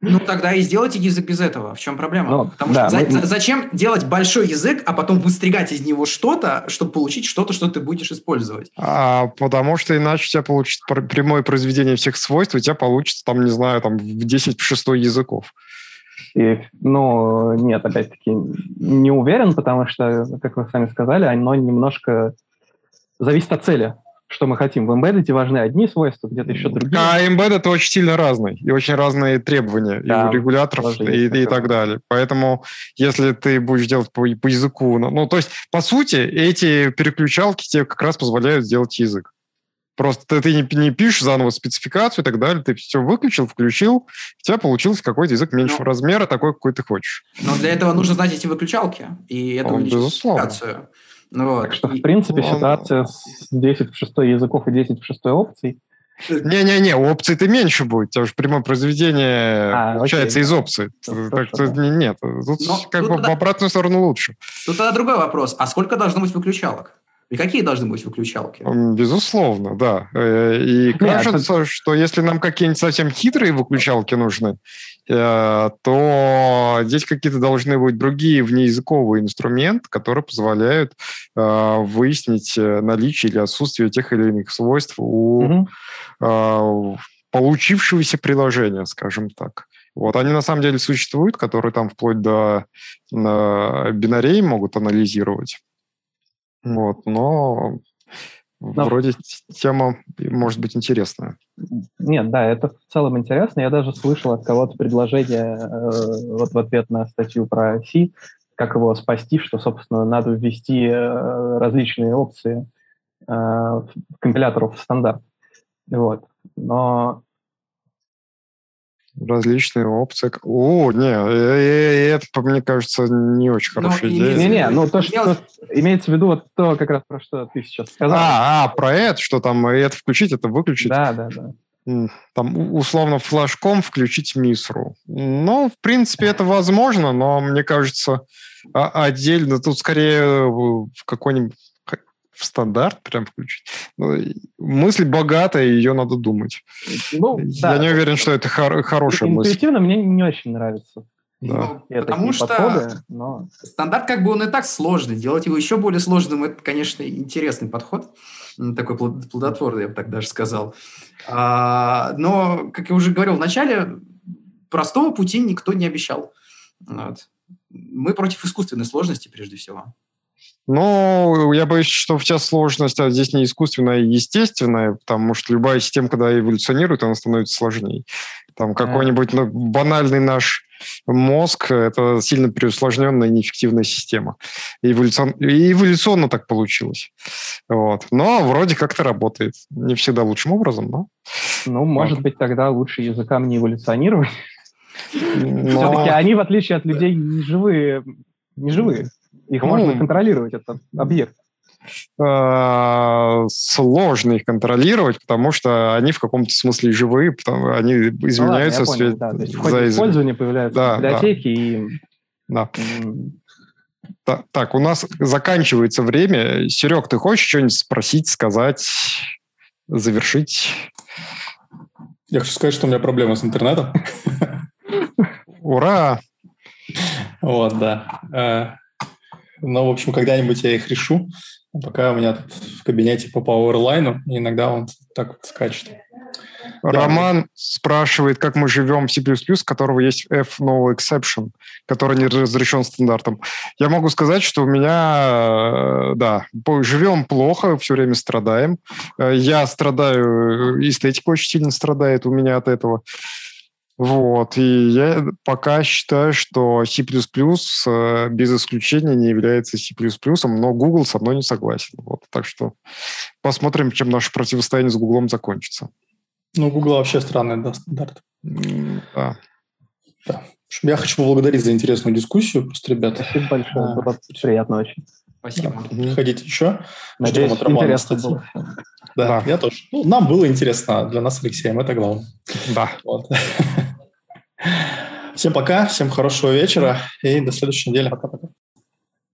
Ну, тогда и сделайте язык без этого. В чем проблема? Ну, Потому да, что мы... зачем делать большой язык, а потом выстригать из него что-то, чтобы получить что-то, что ты будешь использовать? А, потому что иначе у тебя получится прямое произведение всех свойств, у тебя получится, там, не знаю, там, в 10 шестой языков. И, ну, нет, опять-таки, не уверен, потому что, как вы сами сказали, оно немножко зависит от цели что мы хотим. В Embedded важны одни свойства, где-то еще другие. А Embedded очень сильно разный, и очень разные требования да, и у регуляторов, и, и так далее. Поэтому, если ты будешь делать по, по языку... Ну, ну, то есть, по сути, эти переключалки тебе как раз позволяют сделать язык. Просто ты, ты не, не пишешь заново спецификацию и так далее, ты все выключил, включил, у тебя получился какой-то язык меньшего но, размера, такой, какой ты хочешь. Но для этого нужно знать эти выключалки, и это ну, спецификацию. Ну, вот. Так что, в принципе, ну, ситуация с 10 в 6 языков и 10 в 6 опций не-не-не, опций-то меньше будет, потому что прямое произведение а, получается окей. из опций. Ну, так что да. нет, тут Но, как тут бы тогда, в обратную сторону лучше. Тут тогда другой вопрос. А сколько должно быть выключалок? И какие должны быть выключалки? Безусловно, да. Э, и кажется, Нет, что если нам какие-нибудь совсем хитрые выключалки нужны, э, то здесь какие-то должны быть другие внеязыковые инструменты, которые позволяют э, выяснить наличие или отсутствие тех или иных свойств у угу. получившегося приложения, скажем так. Вот они на самом деле существуют, которые там вплоть до бинарей могут анализировать. Вот, но но... Вроде тема может быть интересная. Нет, да, это в целом интересно. Я даже слышал от кого-то предложение э, вот в ответ на статью про C, как его спасти, что, собственно, надо ввести э, различные опции э, компиляторов в стандарт. Вот. Но различные опции. О, не, это, мне кажется, не очень ну, хорошая ну, идея. Не-не, ну то, что имеется в виду вот то, как раз про что ты сейчас сказал. А, а про это, что там это включить, это выключить. Да, да, да там, условно, флажком включить мисру. Ну, в принципе, это возможно, но мне кажется, отдельно тут скорее в какой-нибудь в стандарт прям включить. Ну, мысль богатая, ее надо думать. Ну, Я да, не уверен, что это хор- хорошая мысль. Интуитивно мне не очень нравится. Да. Ну, потому что подходы, но... стандарт как бы он и так сложный. Делать его еще более сложным, это, конечно, интересный подход. Такой плодотворный, я бы так даже сказал. А, но, как я уже говорил в начале, простого пути никто не обещал. Вот. Мы против искусственной сложности, прежде всего. Ну, я боюсь, что сейчас сложность а здесь не искусственная, а естественная, потому что любая система, когда эволюционирует, она становится сложнее. Там какой-нибудь ну, банальный наш мозг – это сильно переусложненная неэффективная система. Эволюцион... Эволюционно так получилось. Вот. Но вроде как-то работает. Не всегда лучшим образом, но... Ну, может быть, тогда лучше языкам не эволюционировать. Но... Все-таки они, в отличие от людей, не живые. Не живые. Их ну, можно контролировать, это объект. Э, сложно их контролировать, потому что они в каком-то смысле живые, потому, они изменяются. Ну, ладно, понял, да. То есть в ходе за... использования появляются да, библиотеки да. и... Да. Так, так, у нас заканчивается время. Серег, ты хочешь что-нибудь спросить, сказать, завершить? Я хочу сказать, что у меня проблема с интернетом. Ура! Вот, да. Э, ну, в общем, когда-нибудь я их решу. Пока у меня тут в кабинете по Powerline, иногда он так вот скачет. Роман да. спрашивает, как мы живем в C++, у которого есть F no exception, который не разрешен стандартом. Я могу сказать, что у меня, э, да, живем плохо, все время страдаем. Э, я страдаю, эстетика очень сильно страдает у меня от этого. Вот, и я пока считаю, что C++ э, без исключения не является C++, но Google со мной не согласен. Вот, так что посмотрим, чем наше противостояние с Google закончится. Ну, Google вообще странный да, стандарт. Да. да. Я хочу поблагодарить за интересную дискуссию, просто, ребята. Спасибо большое, а, было приятно очень. Спасибо. Да. Приходите еще. Надеюсь, Ждем интересно было. Да, да, я тоже. Ну, нам было интересно, а для нас с Алексеем это главное. Да. Вот. Всем пока, всем хорошего вечера и до следующей недели. Пока-пока.